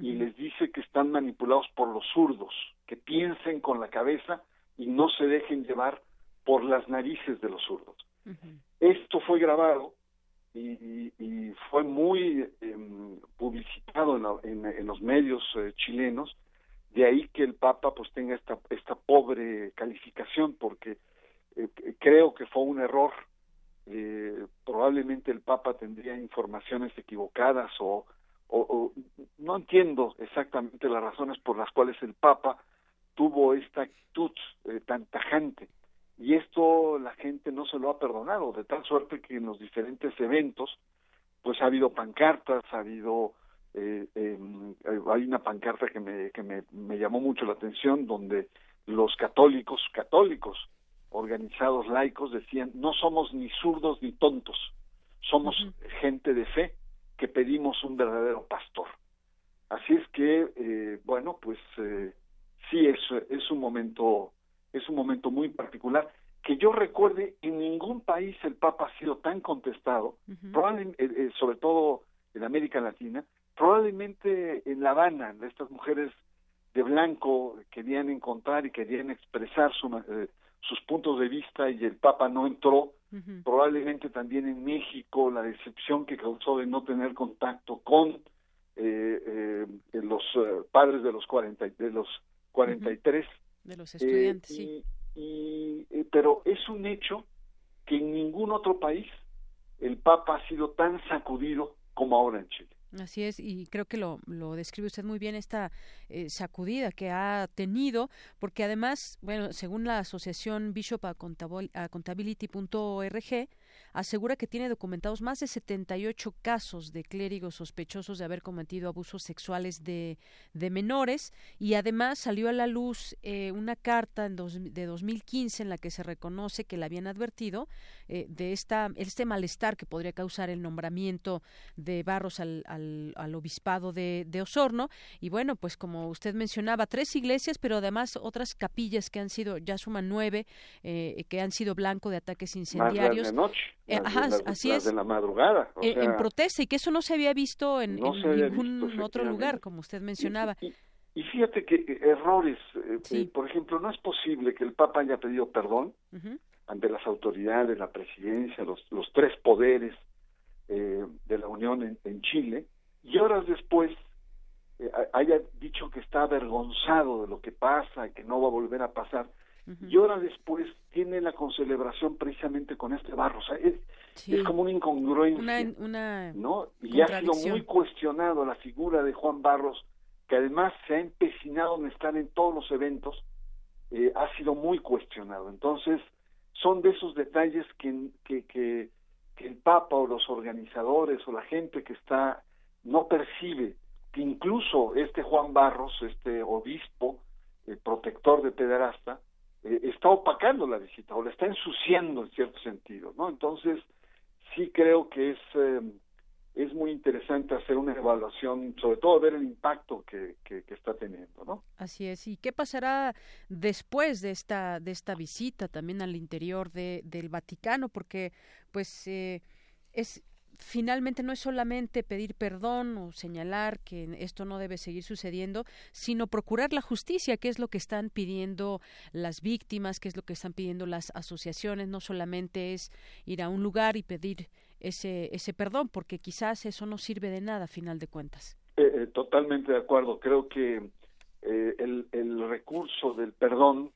y les dice que están manipulados por los zurdos, que piensen con la cabeza y no se dejen llevar por las narices de los zurdos. Esto fue grabado y, fue muy em, publicitado en, los medios eh, chilenos, de ahí que el Papa pues tenga esta, esta pobre calificación, porque eh, creo que fue un error. Eh, probablemente el Papa tendría informaciones equivocadas o, o, no entiendo exactamente las razones por las cuales el Papa tuvo esta actitud tan tajante y esto la gente no se lo ha perdonado, de tal suerte que en los diferentes eventos, pues ha habido pancartas, ha habido, eh, em, hay una pancarta que, me, que me, me llamó mucho la atención, donde los católicos, católicos organizados laicos decían, no somos ni zurdos ni tontos, somos gente de fe que pedimos un verdadero pastor. Así es que, eh, bueno, pues eh, sí es, es un momento, es un momento muy particular que yo recuerde, en ningún país el Papa ha sido tan contestado, probablemente, eh, eh, sobre todo en América Latina, probablemente en La Habana, estas mujeres de blanco querían encontrar y querían expresar eh, sus puntos de vista y el Papa no entró, probablemente también en México la decepción que causó de no tener contacto con los padres de los 40, de los 43. De los estudiantes, sí y, eh, pero es un hecho que en ningún otro país el Papa ha sido tan sacudido como ahora en Chile. Así es, y creo que lo, lo describe usted muy bien esta eh, sacudida que ha tenido, porque además, bueno, según la asociación Bishop Accountability.org, asegura que tiene documentados más de 78 casos de clérigos sospechosos de haber cometido abusos sexuales de, de menores. Y además salió a la luz eh, una carta en de 2015 en la que se reconoce que le habían advertido eh, de esta, este malestar que podría causar el nombramiento de Barros al, al, obispado de, de, Osorno. Y bueno, pues como usted mencionaba, tres iglesias, pero además otras capillas que han sido, ya suman nueve, eh, que han sido blanco de ataques incendiarios. Eh, así es. De la madrugada. Eh, en protesta y que eso no se había visto en, ningún otro lugar, como usted mencionaba. Y, fíjate que eh, errores, por ejemplo, no es posible que el Papa haya pedido perdón ante las autoridades, la presidencia, los, los tres poderes de la Unión en, en, Chile, y horas después haya dicho que está avergonzado de lo que pasa y que no va a volver a pasar y ahora después tiene la concelebración precisamente con este barro. O sea, es, como una incongruencia, ¿no? Y ha sido muy cuestionado la figura de Juan Barros, que además se ha empecinado en estar en todos los eventos, eh, ha sido muy cuestionado. Entonces, son de esos detalles que, que, que, que el Papa o los organizadores o la gente que está no percibe que incluso este Juan Barros, este obispo, el protector de pederasta, eh, está opacando la visita o la está ensuciando en cierto sentido, ¿no? Entonces, sí creo que es, eh, es muy interesante hacer una evaluación, sobre todo ver el impacto que, que, está teniendo, ¿no? Así es. ¿Y qué pasará después de esta, de esta visita también al interior de, del Vaticano? Porque, pues, eh, es finalmente no es solamente pedir perdón o señalar que esto no debe seguir sucediendo, sino procurar la justicia, que es lo que están pidiendo las víctimas, que es lo que están pidiendo las asociaciones, no solamente es ir a un lugar y pedir ese, ese perdón, porque quizás eso no sirve de nada a final de cuentas. Eh, eh, totalmente de acuerdo. Creo que eh, el, el recurso del perdón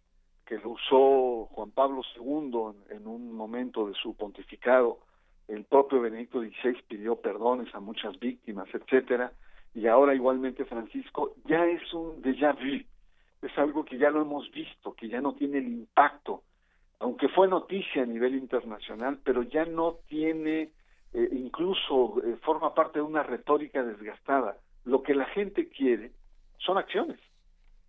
que lo usó Juan Pablo II en un momento de su pontificado, el propio Benedicto XVI pidió perdones a muchas víctimas, etcétera, y ahora igualmente Francisco, ya es un déjà vu, es algo que ya lo hemos visto, que ya no tiene el impacto, aunque fue noticia a nivel internacional, pero ya no tiene, eh, incluso eh, forma parte de una retórica desgastada. Lo que la gente quiere son acciones.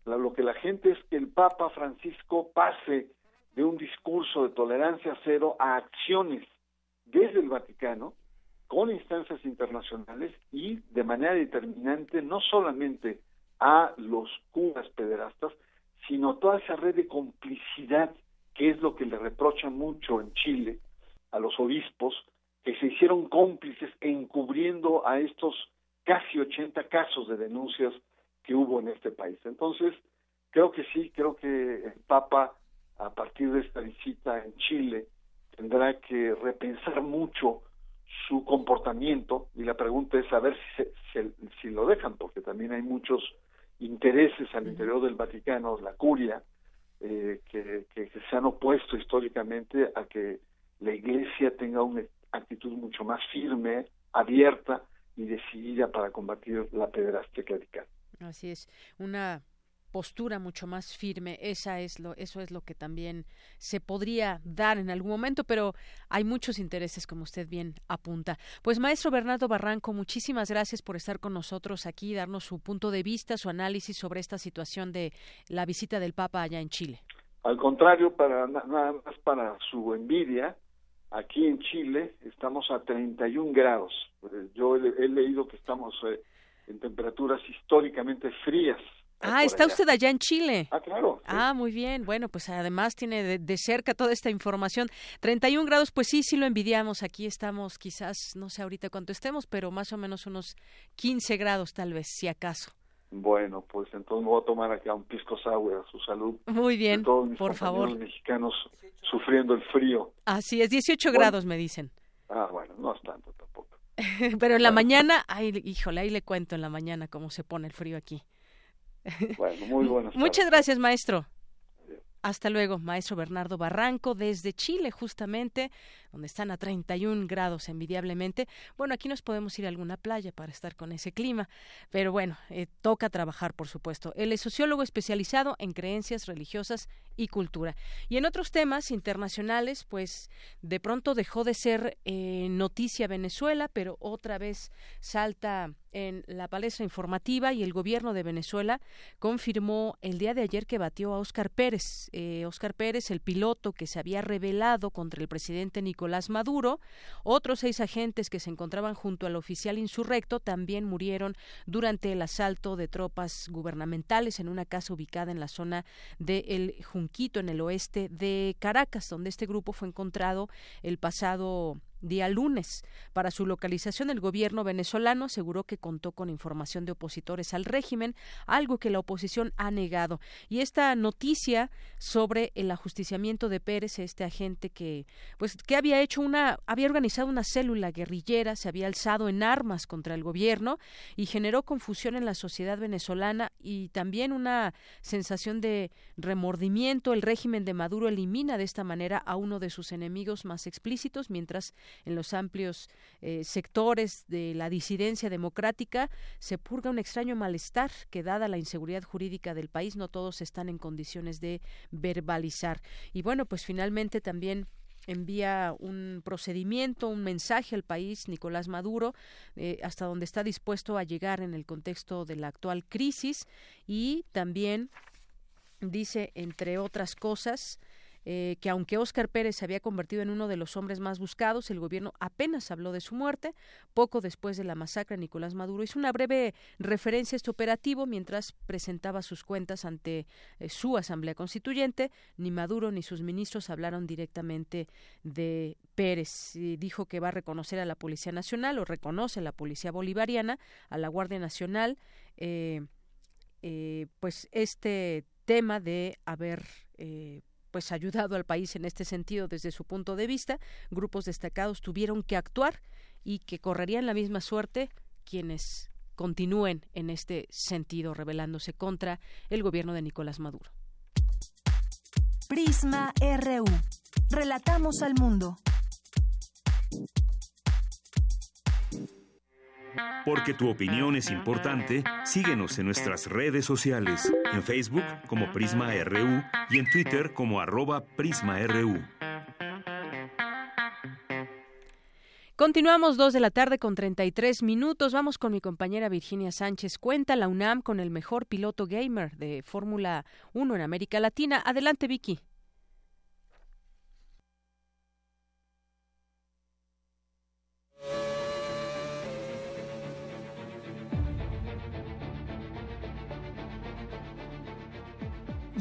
Lo que la gente es que el Papa Francisco pase de un discurso de tolerancia cero a acciones desde el Vaticano con instancias internacionales y de manera determinante no solamente a los curas pederastas, sino toda esa red de complicidad que es lo que le reprocha mucho en Chile a los obispos, que se hicieron cómplices encubriendo a estos casi 80 casos de denuncias que hubo en este país. Entonces, creo que sí, creo que el Papa, a partir de esta visita en Chile, tendrá que repensar mucho su comportamiento y la pregunta es saber si, si lo dejan, porque también hay muchos intereses al interior del Vaticano, la curia, eh, que, que, se han opuesto históricamente a que la Iglesia tenga una actitud mucho más firme, abierta y decidida para combatir la pederastia clerical. Así es, una postura mucho más firme. Esa es lo, eso es lo que también se podría dar en algún momento, pero hay muchos intereses, como usted bien apunta. Pues maestro Bernardo Barranco, muchísimas gracias por estar con nosotros aquí, darnos su punto de vista, su análisis sobre esta situación de la visita del Papa allá en Chile. Al contrario, para nada más para su envidia, aquí en Chile estamos a 31 grados. Yo he, leído que estamos eh, en temperaturas históricamente frías Ah, está usted allá en Chile. Ah, claro. Ah, muy bien. Bueno, pues además tiene de, de, cerca toda esta información. 31 grados, pues sí, sí lo envidiamos. Aquí estamos quizás, no sé ahorita cuánto estemos, pero más o menos unos 15 grados tal vez, si acaso. Bueno, pues entonces me voy a tomar acá un pisco sour a su salud. Muy bien, todos mis por favor. mexicanos sufriendo el frío. Así es, 18 grados me dicen. Ah, bueno, no es tanto tampoco. Pero en la mañana, ay, híjole, ahí le cuento en la mañana cómo se pone el frío aquí. Bueno, muy buenas Muchas gracias, maestro. Hasta luego, maestro Bernardo Barranco, desde Chile, justamente, donde están a 31 grados envidiablemente. Bueno, aquí nos podemos ir a alguna playa para estar con ese clima, pero bueno, eh, toca trabajar, por supuesto. Él es sociólogo especializado en creencias religiosas y cultura. Y en otros temas internacionales, pues de pronto dejó de ser eh, noticia Venezuela, pero otra vez salta en la palestra informativa y el gobierno de Venezuela confirmó el día de ayer que batió a Óscar Pérez. Eh, Óscar Pérez, el piloto que se había rebelado contra el presidente Nicolás Maduro. Otros seis agentes que se encontraban junto al oficial insurrecto también murieron durante el asalto de tropas gubernamentales en una casa ubicada en la zona de El Junquito, en el oeste de Caracas, donde este grupo fue encontrado el pasado día lunes. Para su localización, el gobierno venezolano aseguró que contó con información de opositores al régimen, algo que la oposición ha negado. Y esta noticia sobre el ajusticiamiento de Pérez, este agente que, pues, que había hecho una, había organizado una célula guerrillera, se había alzado en armas contra el gobierno y generó confusión en la sociedad venezolana y también una sensación de remordimiento. El régimen de Maduro elimina de esta manera a uno de sus enemigos más explícitos, mientras en los amplios eh, sectores de la disidencia democrática se purga un extraño malestar que dada la inseguridad jurídica del país no todos están en condiciones de verbalizar. Y bueno, pues finalmente también envía un procedimiento, un mensaje al país, Nicolás Maduro, eh, hasta donde está dispuesto a llegar en el contexto de la actual crisis y también dice, entre otras cosas, eh, que aunque Óscar Pérez se había convertido en uno de los hombres más buscados, el gobierno apenas habló de su muerte. Poco después de la masacre, Nicolás Maduro hizo una breve referencia a este operativo mientras presentaba sus cuentas ante eh, su Asamblea Constituyente. Ni Maduro ni sus ministros hablaron directamente de Pérez. Dijo que va a reconocer a la Policía Nacional o reconoce a la Policía Bolivariana, a la Guardia Nacional, eh, pues este tema de haber pues ayudado al país en este sentido desde su punto de vista. Grupos destacados tuvieron que actuar y que correrían la misma suerte quienes continúen en este sentido rebelándose contra el gobierno de Nicolás Maduro. Prisma RU. Relatamos al mundo. Porque tu opinión es importante, síguenos en nuestras redes sociales, en Facebook como Prisma RU y en Twitter como arroba PrismaRU. Continuamos dos de la tarde con 33 minutos. Vamos con mi compañera Virginia Sánchez. Cuenta la UNAM con el mejor piloto gamer de Fórmula 1 en América Latina. Adelante, Vicky.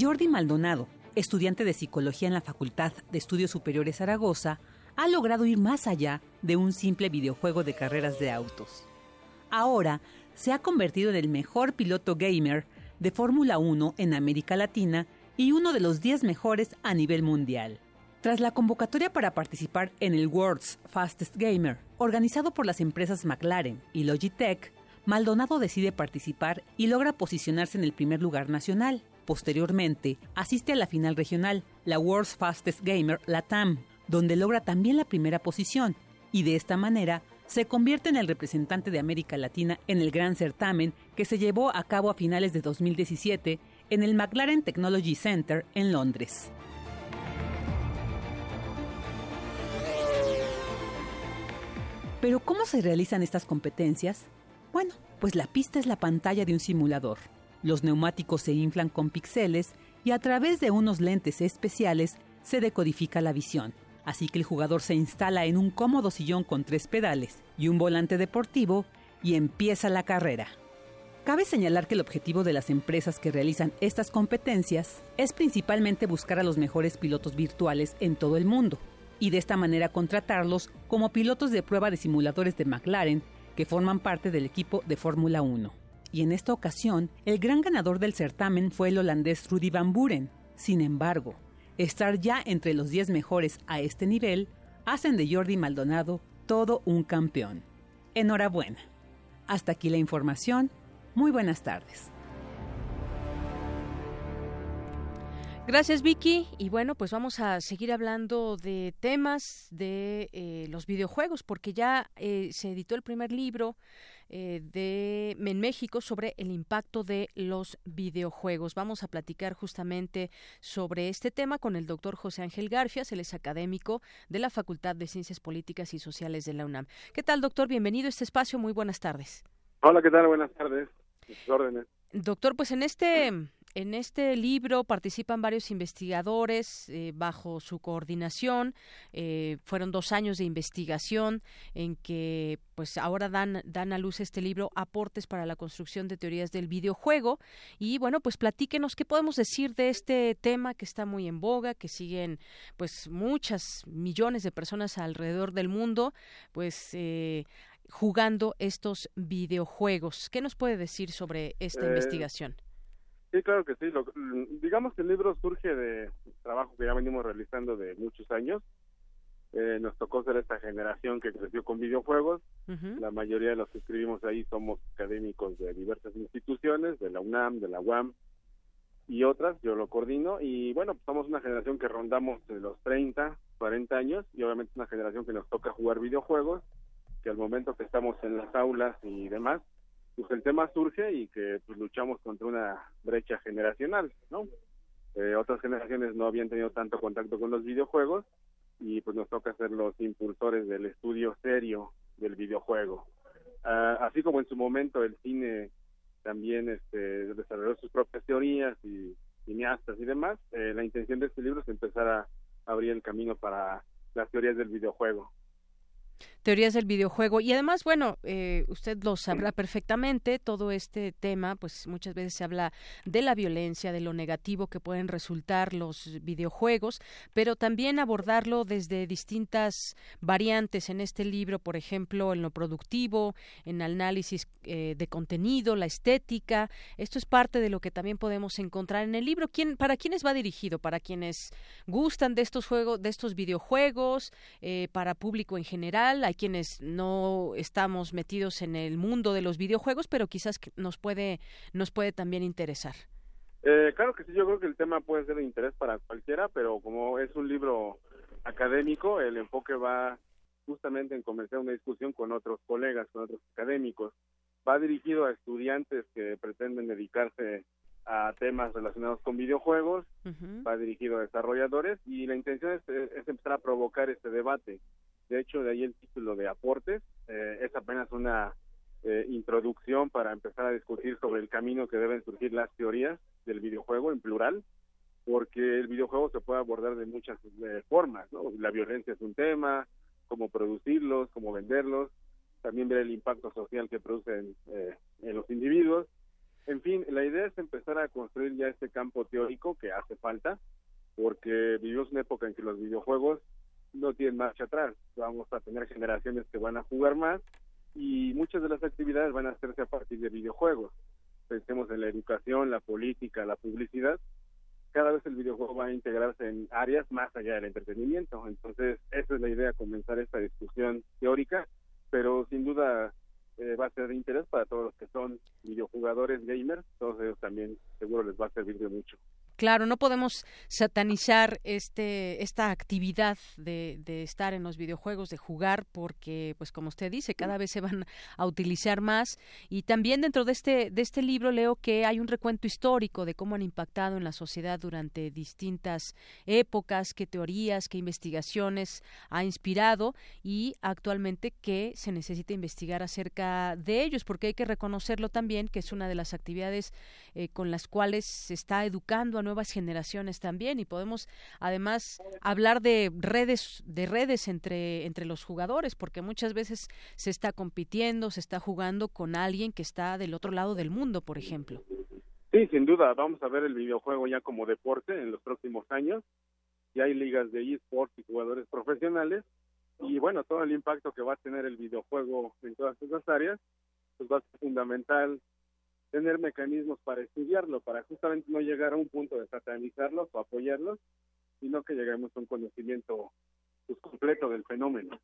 Jordi Maldonado, estudiante de psicología en la Facultad de Estudios Superiores Zaragoza, ha logrado ir más allá de un simple videojuego de carreras de autos. Ahora se ha convertido en el mejor piloto gamer de Fórmula 1 en América Latina y uno de los 10 mejores a nivel mundial. Tras la convocatoria para participar en el World's Fastest Gamer, organizado por las empresas McLaren y Logitech, Maldonado decide participar y logra posicionarse en el primer lugar nacional. Posteriormente, asiste a la final regional, la World's Fastest Gamer Latam, donde logra también la primera posición y de esta manera se convierte en el representante de América Latina en el gran certamen que se llevó a cabo a finales de 2017 en el McLaren Technology Center en Londres. Pero ¿cómo se realizan estas competencias? Bueno, pues la pista es la pantalla de un simulador. Los neumáticos se inflan con píxeles y a través de unos lentes especiales se decodifica la visión. Así que el jugador se instala en un cómodo sillón con tres pedales y un volante deportivo y empieza la carrera. Cabe señalar que el objetivo de las empresas que realizan estas competencias es principalmente buscar a los mejores pilotos virtuales en todo el mundo y de esta manera contratarlos como pilotos de prueba de simuladores de McLaren que forman parte del equipo de Fórmula 1. Y en esta ocasión, el gran ganador del certamen fue el holandés Rudy Van Buren. Sin embargo, estar ya entre los 10 mejores a este nivel hacen de Jordi Maldonado todo un campeón. Enhorabuena. Hasta aquí la información muy buenas tardes. Gracias Vicky y bueno pues vamos a seguir hablando de temas de eh, los videojuegos porque ya eh, se editó el primer libro eh, de en México sobre el impacto de los videojuegos. Vamos a platicar justamente sobre este tema con el doctor José Ángel Garfias, él es académico de la Facultad de Ciencias Políticas y Sociales de la UNAM. ¿Qué tal doctor? Bienvenido a este espacio, muy buenas tardes. Hola, ¿qué tal? Buenas tardes. Doctor, pues en este en este libro participan varios investigadores eh, bajo su coordinación. Eh, fueron dos años de investigación en que, pues, ahora dan dan a luz este libro aportes para la construcción de teorías del videojuego. Y bueno, pues platíquenos qué podemos decir de este tema que está muy en boga, que siguen, pues, muchas millones de personas alrededor del mundo, pues. Eh, jugando estos videojuegos. ¿Qué nos puede decir sobre esta Eh, investigación? Sí, claro que sí. Lo- digamos que el libro surge de trabajo que ya venimos realizando de muchos años. Eh, nos tocó ser esta generación que creció con videojuegos. La mayoría de los que escribimos ahí somos académicos de diversas instituciones, de la UNAM, de la UAM y otras. Yo lo coordino. Y bueno, pues somos una generación que rondamos de los 30, 40 años y obviamente una generación que nos toca jugar videojuegos, que al momento que estamos en las aulas y demás, pues el tema surge y que pues luchamos contra una brecha generacional, ¿no? Eh, otras generaciones no habían tenido tanto contacto con los videojuegos y pues nos toca ser los impulsores del estudio serio del videojuego. Ah, así como en su momento el cine también este, desarrolló sus propias teorías y cineastas y demás, eh, la intención de este libro es empezar a abrir el camino para las teorías del videojuego. Teorías del videojuego. Y además bueno eh, usted lo sabrá perfectamente todo este tema pues muchas veces se habla de la violencia de lo negativo que pueden resultar los videojuegos pero también abordarlo desde distintas variantes. En este libro por ejemplo en lo productivo en análisis eh, de contenido la estética esto es parte de lo que también podemos encontrar en el libro. ¿Quién, para quiénes va dirigido para quienes gustan de estos juegos de estos videojuegos eh, para público en general hay quienes no estamos metidos en el mundo de los videojuegos, pero quizás nos puede nos puede también interesar. Eh, claro que sí, yo creo que el tema puede ser de interés para cualquiera, pero como es un libro académico, el enfoque va justamente en comenzar una discusión con otros colegas, con otros académicos. Va dirigido a estudiantes que pretenden dedicarse a temas relacionados con videojuegos, va dirigido a desarrolladores y la intención es, es empezar a provocar este debate. De hecho, de ahí el título de aportes. Eh, es apenas una eh, introducción para empezar a discutir sobre el camino que deben surgir las teorías del videojuego en plural, porque el videojuego se puede abordar de muchas eh, formas. ¿no? La violencia es un tema, cómo producirlos, cómo venderlos, también ver el impacto social que producen eh, en los individuos. En fin, la idea es empezar a construir ya este campo teórico que hace falta, porque vivimos una época en que los videojuegos no tienen marcha atrás. Vamos a tener generaciones que van a jugar más y muchas de las actividades van a hacerse a partir de videojuegos. Pensemos en la educación, la política, la publicidad. Cada vez el videojuego va a integrarse en áreas más allá del entretenimiento. Entonces, esa es la idea, comenzar esta discusión teórica, pero sin duda eh, va a ser de interés para todos los que son videojugadores gamers. Todos ellos también seguro les va a servir de mucho. Claro, no podemos satanizar este esta actividad de, de, estar en los videojuegos, de jugar, porque, pues como usted dice, cada vez se van a utilizar más. Y también dentro de este de este libro leo que hay un recuento histórico de cómo han impactado en la sociedad durante distintas épocas, qué teorías, qué investigaciones ha inspirado y actualmente qué se necesita investigar acerca de ellos, porque hay que reconocerlo también que es una de las actividades eh, con las cuales se está educando a nuevas generaciones también y podemos además hablar de redes de redes entre entre los jugadores porque muchas veces se está compitiendo, se está jugando con alguien que está del otro lado del mundo, por ejemplo. Sí, sin duda, vamos a ver el videojuego ya como deporte en los próximos años. Ya hay ligas de esports y jugadores profesionales y bueno, todo el impacto que va a tener el videojuego en todas esas áreas, pues va a ser fundamental tener mecanismos para estudiarlo, para justamente no llegar a un punto de satanizarlos o apoyarlos, sino que lleguemos a un conocimiento pues, completo del fenómeno.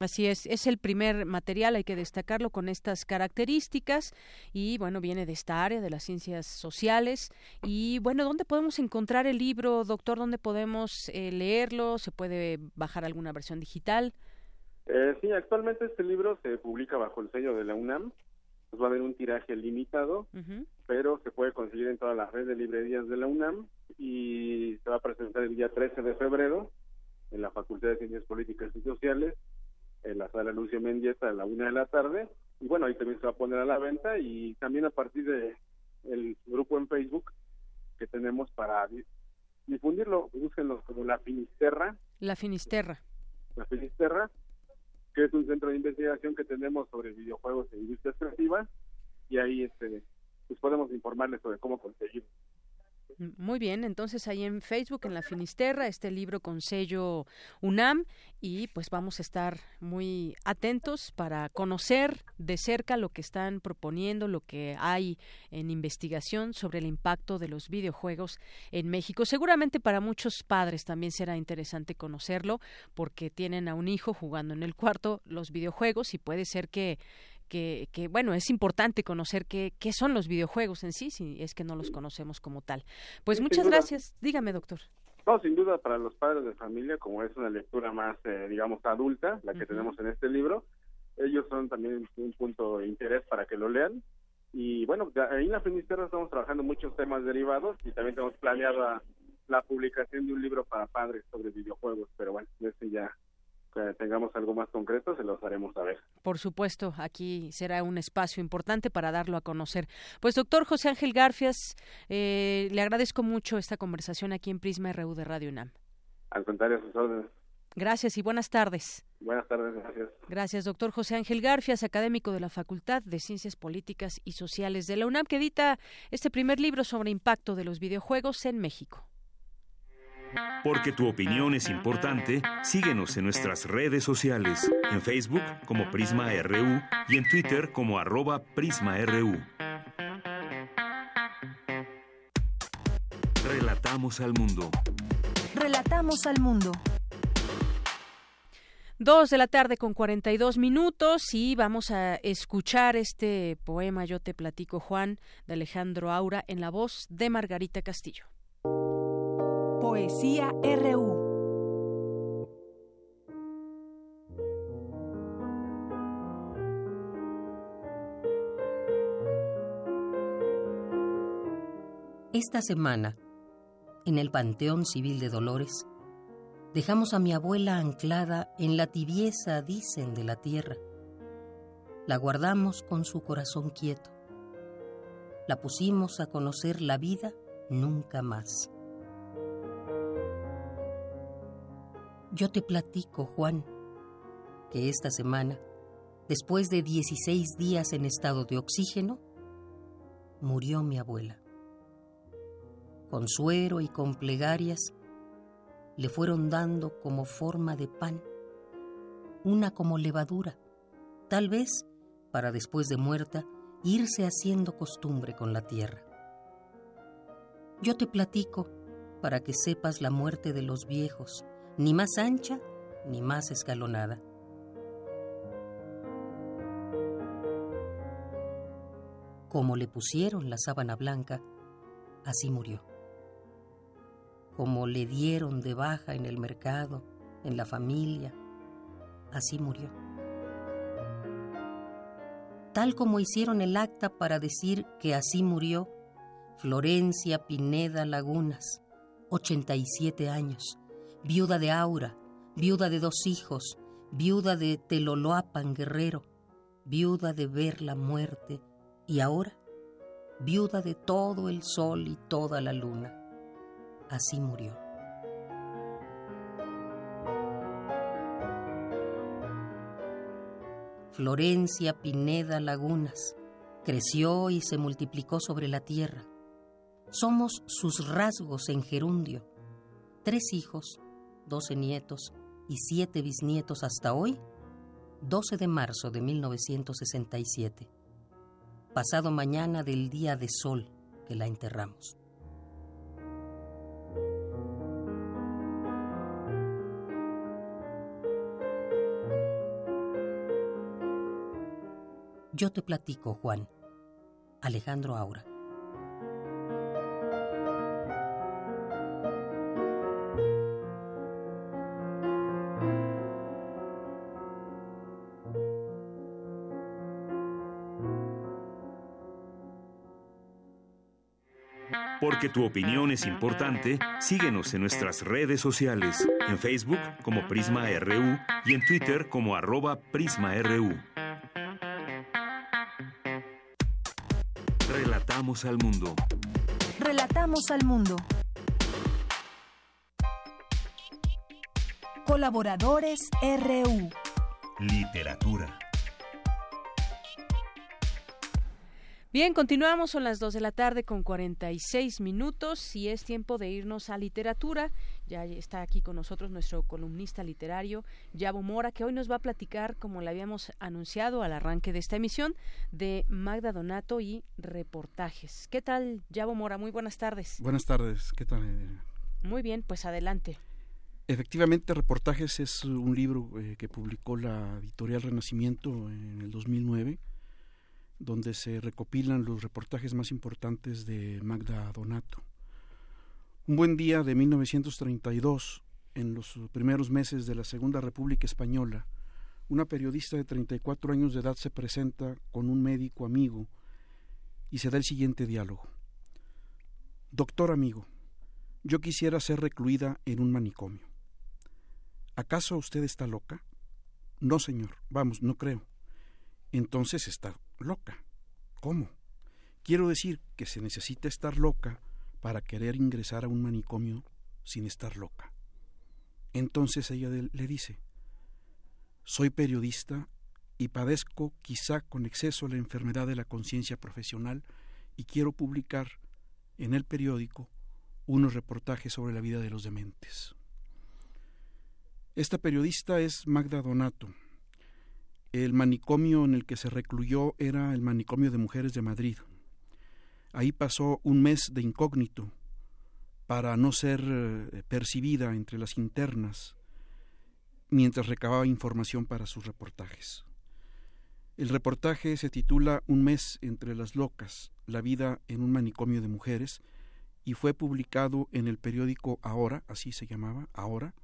Así es, es el primer material, hay que destacarlo con estas características y bueno, viene de esta área de las ciencias sociales y bueno, ¿dónde podemos encontrar el libro, doctor? ¿Dónde podemos eh, leerlo? ¿Se puede bajar alguna versión digital? Eh, sí, actualmente este libro se publica bajo el sello de la UNAM, pues va a haber un tiraje limitado, pero se puede conseguir en toda la red de librerías de la UNAM y se va a presentar el día 13 de febrero en la Facultad de Ciencias Políticas y Sociales en la sala Lucio Mendieta a la una de la tarde. Y bueno, ahí también se va a poner a la venta y también a partir de el grupo en Facebook que tenemos para difundirlo, búsquenlo como La Finisterra. La Finisterra. La Finisterra, que es un centro de investigación que tenemos sobre videojuegos e industria creativa y ahí este pues podemos informarles sobre cómo conseguir muy bien, entonces ahí en Facebook, en la Finisterra, este libro con sello UNAM y pues vamos a estar muy atentos para conocer de cerca lo que están proponiendo, lo que hay en investigación sobre el impacto de los videojuegos en México. Seguramente para muchos padres también será interesante conocerlo porque tienen a un hijo jugando en el cuarto los videojuegos y puede ser que que, que, bueno, es importante conocer qué, qué son los videojuegos en sí, si es que no los conocemos como tal. Pues muchas gracias. Dígame, doctor. No, sin duda para los padres de familia, como es una lectura más, eh, digamos, adulta, la que tenemos en este libro, ellos son también un punto de interés para que lo lean. Y bueno, ahí en la Finisterra estamos trabajando muchos temas derivados y también tenemos planeada la publicación de un libro para padres sobre videojuegos, pero bueno, ese ya tengamos algo más concreto, se los haremos saber. Por supuesto, aquí será un espacio importante para darlo a conocer. Pues doctor José Ángel Garfias, eh, le agradezco mucho esta conversación aquí en Prisma RU de Radio UNAM. Al contrario, a sus órdenes. Gracias y buenas tardes. Buenas tardes, gracias. Gracias, doctor José Ángel Garfias, académico de la Facultad de Ciencias Políticas y Sociales de la UNAM, que edita este primer libro sobre impacto de los videojuegos en México. Porque tu opinión es importante, síguenos en nuestras redes sociales, en Facebook como Prisma RU y en Twitter como arroba PrismaRU. Relatamos al mundo. Relatamos al mundo. Dos de la tarde con 42 minutos y vamos a escuchar este poema Yo te platico Juan de Alejandro Aura en la voz de Margarita Castillo. Poesía RU. Esta semana, en el Panteón Civil de Dolores, dejamos a mi abuela anclada en la tibieza, dicen, de la tierra. La guardamos con su corazón quieto. La pusimos a conocer la vida nunca más. Yo te platico, Juan, que esta semana, después de 16 días en estado de oxígeno, murió mi abuela. Con suero y con plegarias le fueron dando como forma de pan, una como levadura, tal vez para después de muerta irse haciendo costumbre con la tierra. Yo te platico para que sepas la muerte de los viejos, ni más ancha ni más escalonada. Como le pusieron la sábana blanca, así murió. Como le dieron de baja en el mercado, en la familia, así murió. Tal como hicieron el acta para decir que así murió Florencia Pineda Lagunas, 87 años, viuda de Aura, viuda de dos hijos, viuda de Teloloapan Guerrero, viuda de ver la muerte y ahora viuda de todo el sol y toda la luna. Así murió. Florencia Pineda Lagunas creció y se multiplicó sobre la tierra. Somos sus rasgos en gerundio. Tres hijos, doce nietos y siete bisnietos hasta hoy, 12 de marzo de 1967. Pasado mañana del día de sol que la enterramos. Yo te platico, Juan. Alejandro Aura. Porque tu opinión es importante, síguenos en nuestras redes sociales, en Facebook como Prisma RU y en Twitter como arroba PrismaRU. Relatamos al mundo. Relatamos al mundo. Colaboradores RU. Literatura. Bien, continuamos, son las 2 de la tarde con 46 minutos y es tiempo de irnos a literatura. Ya está aquí con nosotros nuestro columnista literario, Yabo Mora, que hoy nos va a platicar, como le habíamos anunciado al arranque de esta emisión, de Magda Donato y reportajes. ¿Qué tal, Yabo Mora? Muy buenas tardes. Buenas tardes, ¿qué tal? Muy bien, pues adelante. Efectivamente, Reportajes es un libro eh, que publicó la editorial Renacimiento en el 2009 donde se recopilan los reportajes más importantes de Magda Donato. Un buen día de 1932, en los primeros meses de la Segunda República Española, una periodista de 34 años de edad se presenta con un médico amigo y se da el siguiente diálogo. Doctor amigo, yo quisiera ser recluida en un manicomio. ¿Acaso usted está loca? No, señor. Vamos, no creo. Entonces está loca. ¿Cómo? Quiero decir que se necesita estar loca para querer ingresar a un manicomio sin estar loca. Entonces ella le dice, soy periodista y padezco quizá con exceso la enfermedad de la conciencia profesional y quiero publicar en el periódico unos reportajes sobre la vida de los dementes. Esta periodista es Magda Donato, el manicomio en el que se recluyó era el manicomio de mujeres de Madrid. Ahí pasó un mes de incógnito para no ser eh, percibida entre las internas mientras recababa información para sus reportajes. El reportaje se titula Un mes entre las locas, la vida en un manicomio de mujeres, y fue publicado en el periódico Ahora, así se llamaba, Ahora,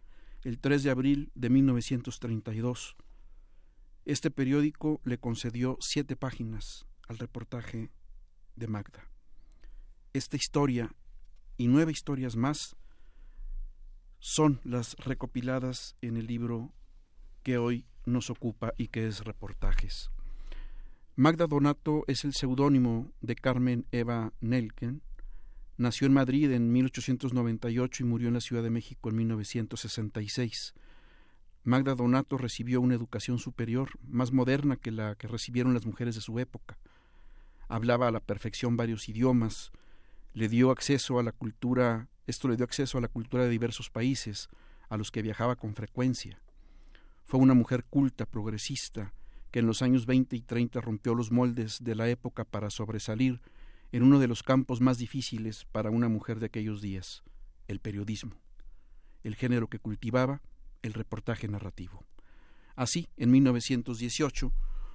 el 3 de abril de 1932 este periódico le concedió siete páginas al reportaje de Magda. Esta historia y nueve historias más son las recopiladas en el libro que hoy nos ocupa y que es Reportajes. Magda Donato es el seudónimo de Carmen Eva Nelken. Nació en Madrid en 1898 y murió en la Ciudad de México en 1966. Magda Donato recibió una educación superior, más moderna que la que recibieron las mujeres de su época. Hablaba a la perfección varios idiomas, le dio acceso a la cultura, esto le dio acceso a la cultura de diversos países, a los que viajaba con frecuencia. Fue una mujer culta, progresista, que en los años 20 y 30 rompió los moldes de la época para sobresalir en uno de los campos más difíciles para una mujer de aquellos días, el periodismo. El género que cultivaba el reportaje narrativo. Así, en 1918,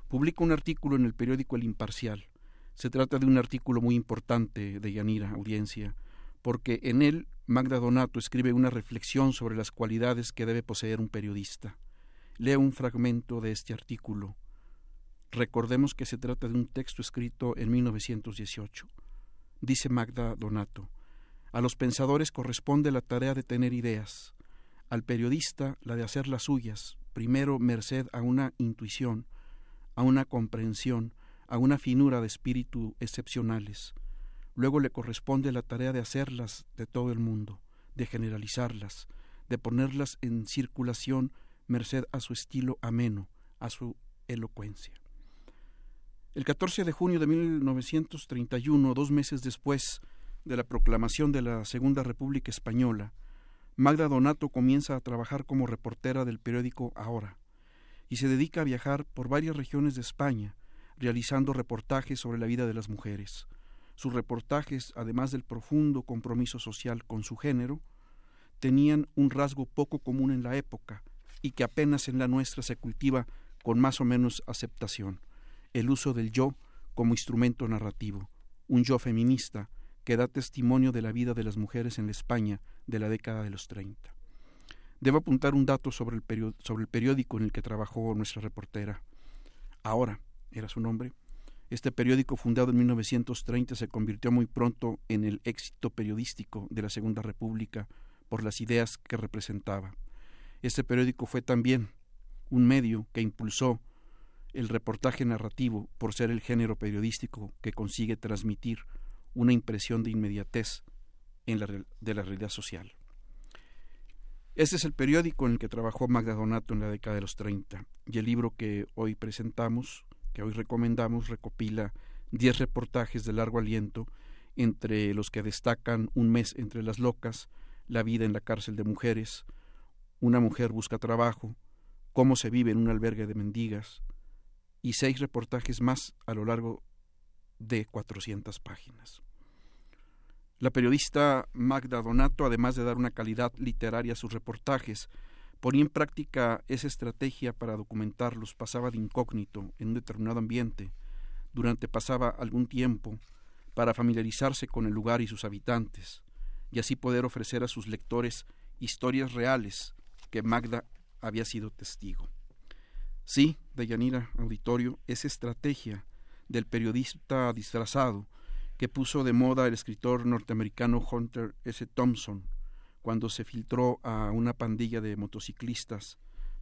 publica un artículo en el periódico El Imparcial. Se trata de un artículo muy importante de Yanira, audiencia, porque en él Magda Donato escribe una reflexión sobre las cualidades que debe poseer un periodista. Leo un fragmento de este artículo. Recordemos que se trata de un texto escrito en 1918. Dice Magda Donato, a los pensadores corresponde la tarea de tener ideas, al periodista la de hacer las suyas, primero merced a una intuición, a una comprensión, a una finura de espíritu excepcionales, Luego le corresponde la tarea de hacerlas de todo el mundo, de generalizarlas, de ponerlas en circulación merced a su estilo ameno, a su elocuencia. El 14 de junio de 1931, dos meses después de la proclamación de la Segunda República Española, Magda Donato comienza a trabajar como reportera del periódico Ahora y se dedica a viajar por varias regiones de España, realizando reportajes sobre la vida de las mujeres. Sus reportajes, además del profundo compromiso social con su género, tenían un rasgo poco común en la época y que apenas en la nuestra se cultiva con más o menos aceptación, el uso del yo como instrumento narrativo, un yo feminista que da testimonio de la vida de las mujeres en España de la década de los 30. Debo apuntar un dato sobre el, sobre el periódico en el que trabajó nuestra reportera. Ahora, era su nombre, este periódico, fundado en 1930, se convirtió muy pronto en el éxito periodístico de la Segunda República por las ideas que representaba. Este periódico fue también un medio que impulsó el reportaje narrativo por ser el género periodístico que consigue transmitir una impresión de inmediatez de la realidad social. Este es el periódico en el que trabajó Magda Donato en la década de los 30 y el libro que hoy presentamos, que hoy recomendamos, recopila 10 reportajes de largo aliento, entre los que destacan Un mes entre las locas, La vida en la cárcel de mujeres, Una mujer busca trabajo, Cómo se vive en un albergue de mendigas, y seis reportajes más a lo largo de 400 páginas. La periodista Magda Donato, además de dar una calidad literaria a sus reportajes, ponía en práctica esa estrategia para documentarlos, pasaba de incógnito en un determinado ambiente, durante pasaba algún tiempo, para familiarizarse con el lugar y sus habitantes, y así poder ofrecer a sus lectores historias reales que Magda había sido testigo. Sí, Deyanira Auditorio, esa estrategia del periodista disfrazado que puso de moda el escritor norteamericano Hunter S. Thompson cuando se filtró a una pandilla de motociclistas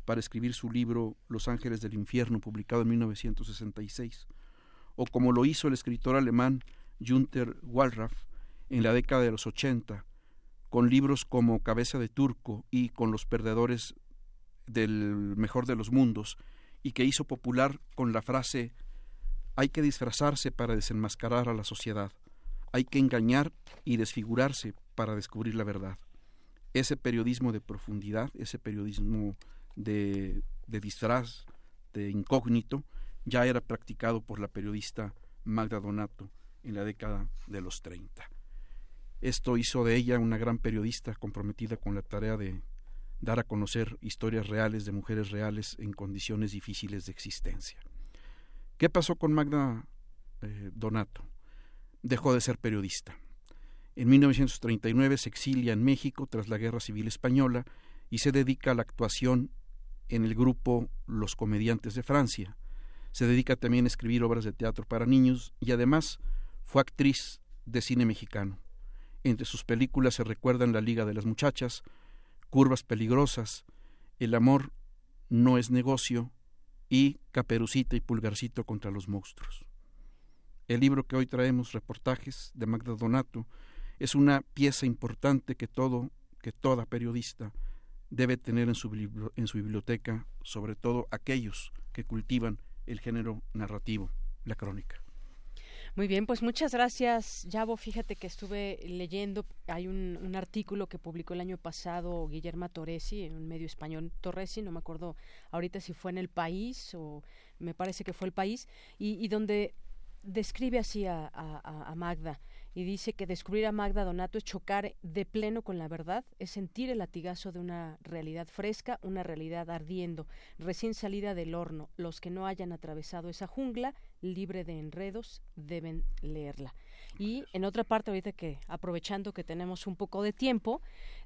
para escribir su libro Los Ángeles del Infierno, publicado en 1966, o como lo hizo el escritor alemán Günther Wallraff en la década de los 80, con libros como Cabeza de Turco y con Los Perdedores del Mejor de los Mundos, y que hizo popular con la frase hay que disfrazarse para desenmascarar a la sociedad. Hay que engañar y desfigurarse para descubrir la verdad. Ese periodismo de profundidad, ese periodismo de, de disfraz, de incógnito, ya era practicado por la periodista Magda Donato en la década de los 30. Esto hizo de ella una gran periodista comprometida con la tarea de dar a conocer historias reales de mujeres reales en condiciones difíciles de existencia. ¿Qué pasó con Magda eh, Donato? Dejó de ser periodista. En 1939 se exilia en México tras la Guerra Civil Española y se dedica a la actuación en el grupo Los Comediantes de Francia. Se dedica también a escribir obras de teatro para niños y además fue actriz de cine mexicano. Entre sus películas se recuerdan La Liga de las Muchachas, Curvas Peligrosas, El Amor no es negocio y Caperucita y Pulgarcito contra los monstruos. El libro que hoy traemos, Reportajes de Magda Donato, es una pieza importante que todo, que toda periodista debe tener en su, en su biblioteca, sobre todo aquellos que cultivan el género narrativo, la crónica. Muy bien, pues muchas gracias, Yabo. Fíjate que estuve leyendo, hay un, artículo que publicó el año pasado Guillermo Torresi en un medio español, Torresi, no me acuerdo ahorita si fue en El País o me parece que fue El País, y, donde describe así a Magda y dice que descubrir a Magda Donato es chocar de pleno con la verdad, es sentir el latigazo de una realidad fresca, una realidad ardiendo, recién salida del horno. Los que no hayan atravesado esa jungla, libre de enredos, deben leerla. Y en otra parte, ahorita que aprovechando que tenemos un poco de tiempo,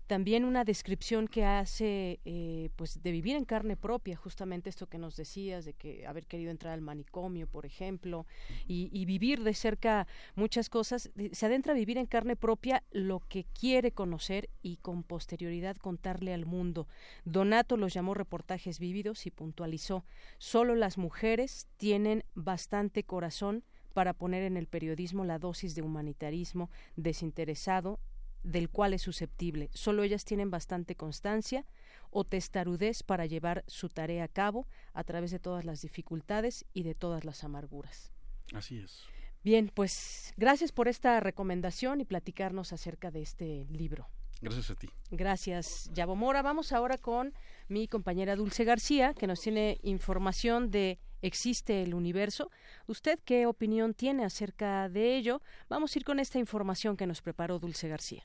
también una descripción que hace eh, pues de vivir en carne propia justamente esto que nos decías de que haber querido entrar al manicomio por ejemplo y, y, vivir de cerca muchas cosas se adentra a vivir en carne propia lo que quiere conocer y con posterioridad contarle al mundo. Donato los llamó reportajes vívidos y puntualizó solo las mujeres tienen bastante corazón para poner en el periodismo la dosis de humanitarismo desinteresado del cual es susceptible. Solo ellas tienen bastante constancia o testarudez para llevar su tarea a cabo a través de todas las dificultades y de todas las amarguras. Así es. Bien, pues gracias por esta recomendación y platicarnos acerca de este libro. Gracias a ti. Gracias, Yabo Mora. Vamos ahora con mi compañera Dulce García, que nos tiene información de ¿Existe el universo? ¿Usted qué opinión tiene acerca de ello? Vamos a ir con esta información que nos preparó Dulce García.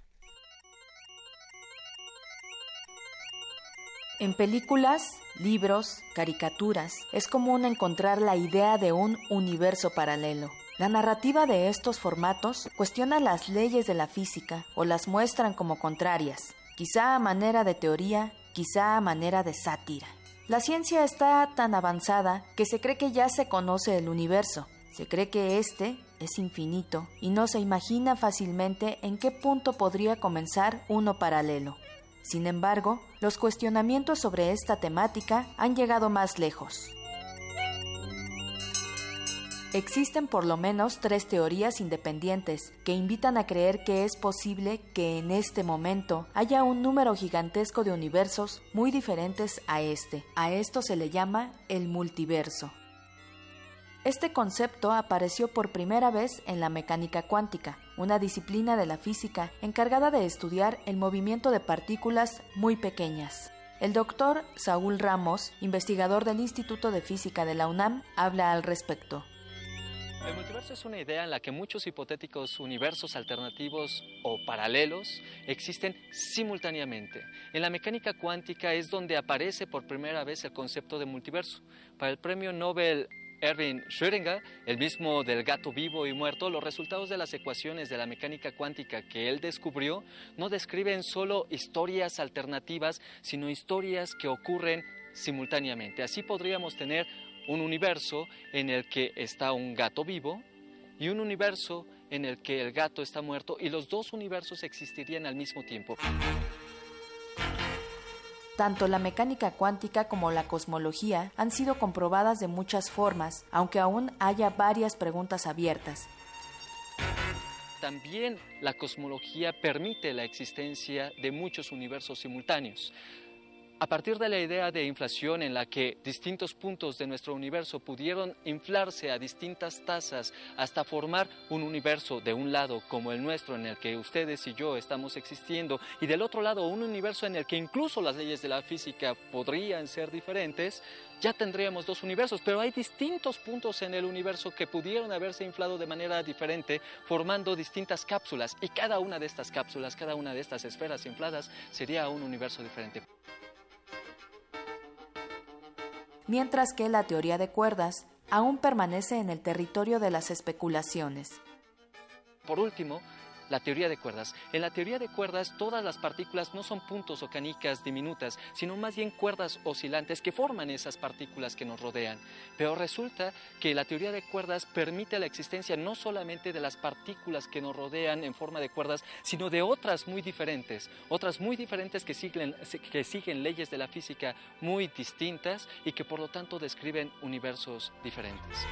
En películas, libros, caricaturas, es común encontrar la idea de un universo paralelo. La narrativa de estos formatos cuestiona las leyes de la física o las muestran como contrarias, quizá a manera de teoría, quizá a manera de sátira. La ciencia está tan avanzada que se cree que ya se conoce el universo, se cree que éste es infinito y no se imagina fácilmente en qué punto podría comenzar uno paralelo. Sin embargo, los cuestionamientos sobre esta temática han llegado más lejos. Existen por lo menos tres teorías independientes que invitan a creer que es posible que en este momento haya un número gigantesco de universos muy diferentes a este. A esto se le llama el multiverso. Este concepto apareció por primera vez en la mecánica cuántica, una disciplina de la física encargada de estudiar el movimiento de partículas muy pequeñas. El doctor Saúl Ramos, investigador del Instituto de Física de la UNAM, habla al respecto. El multiverso es una idea en la que muchos hipotéticos universos alternativos o paralelos existen simultáneamente. En la mecánica cuántica es donde aparece por primera vez el concepto de multiverso. Para el premio Nobel Erwin Schrödinger, el mismo del gato vivo y muerto, los resultados de las ecuaciones de la mecánica cuántica que él descubrió no describen solo historias alternativas, sino historias que ocurren simultáneamente. Así podríamos tener un universo en el que está un gato vivo y un universo en el que el gato está muerto y los dos universos existirían al mismo tiempo. Tanto la mecánica cuántica como la cosmología han sido comprobadas de muchas formas, aunque aún haya varias preguntas abiertas. También la cosmología permite la existencia de muchos universos simultáneos. A partir de la idea de inflación en la que distintos puntos de nuestro universo pudieron inflarse a distintas tasas hasta formar un universo de un lado como el nuestro en el que ustedes y yo estamos existiendo y del otro lado un universo en el que incluso las leyes de la física podrían ser diferentes, ya tendríamos dos universos, pero hay distintos puntos en el universo que pudieron haberse inflado de manera diferente formando distintas cápsulas y cada una de estas cápsulas, cada una de estas esferas infladas sería un universo diferente. Mientras que la teoría de cuerdas aún permanece en el territorio de las especulaciones. Por último, la teoría de cuerdas. En la teoría de cuerdas todas las partículas no son puntos o canicas diminutas, sino más bien cuerdas oscilantes que forman esas partículas que nos rodean. Pero resulta que la teoría de cuerdas permite la existencia no solamente de las partículas que nos rodean en forma de cuerdas, sino de otras muy diferentes, otras muy diferentes que siguen, leyes de la física muy distintas y que por lo tanto describen universos diferentes.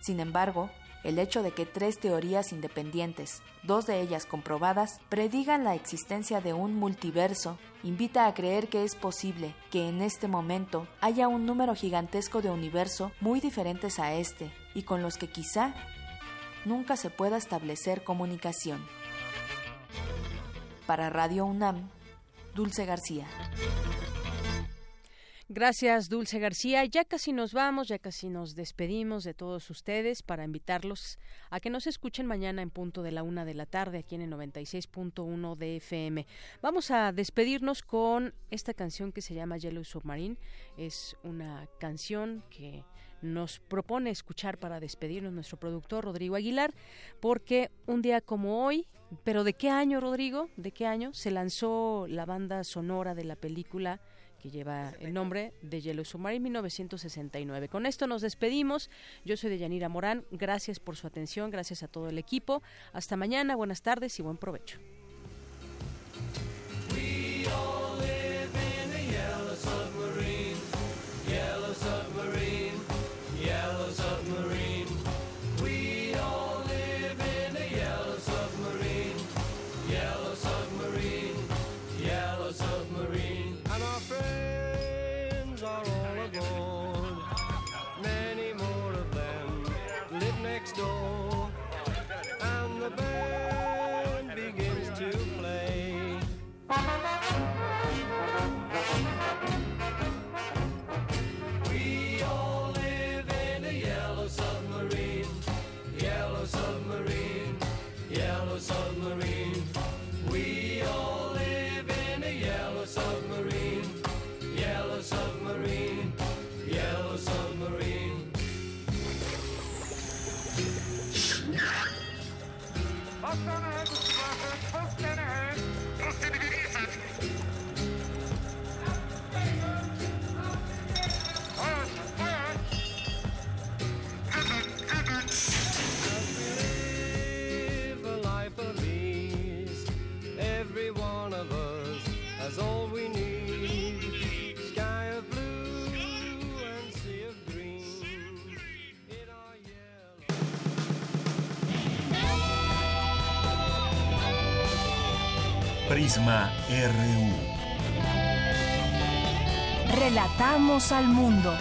Sin embargo, el hecho de que tres teorías independientes, dos de ellas comprobadas, predigan la existencia de un multiverso, invita a creer que es posible que en este momento haya un número gigantesco de universos muy diferentes a este y con los que quizá nunca se pueda establecer comunicación. Para Radio UNAM, Dulce García. Gracias, Dulce García. Ya casi nos vamos, ya casi nos despedimos de todos ustedes para invitarlos a que nos escuchen mañana en punto de la una de la tarde aquí en el 96.1 de FM. Vamos a despedirnos con esta canción que se llama Yellow Submarine. Es una canción que nos propone escuchar para despedirnos nuestro productor Rodrigo Aguilar, porque un día como hoy, pero ¿de qué año, Rodrigo? ¿De qué año? Se lanzó la banda sonora de la película lleva el nombre de Yellow Submarine 1969. Con esto nos despedimos. Yo soy de Yanira Morán. Gracias por su atención, gracias a todo el equipo. Hasta mañana, buenas tardes y buen provecho. Relatamos al mundo.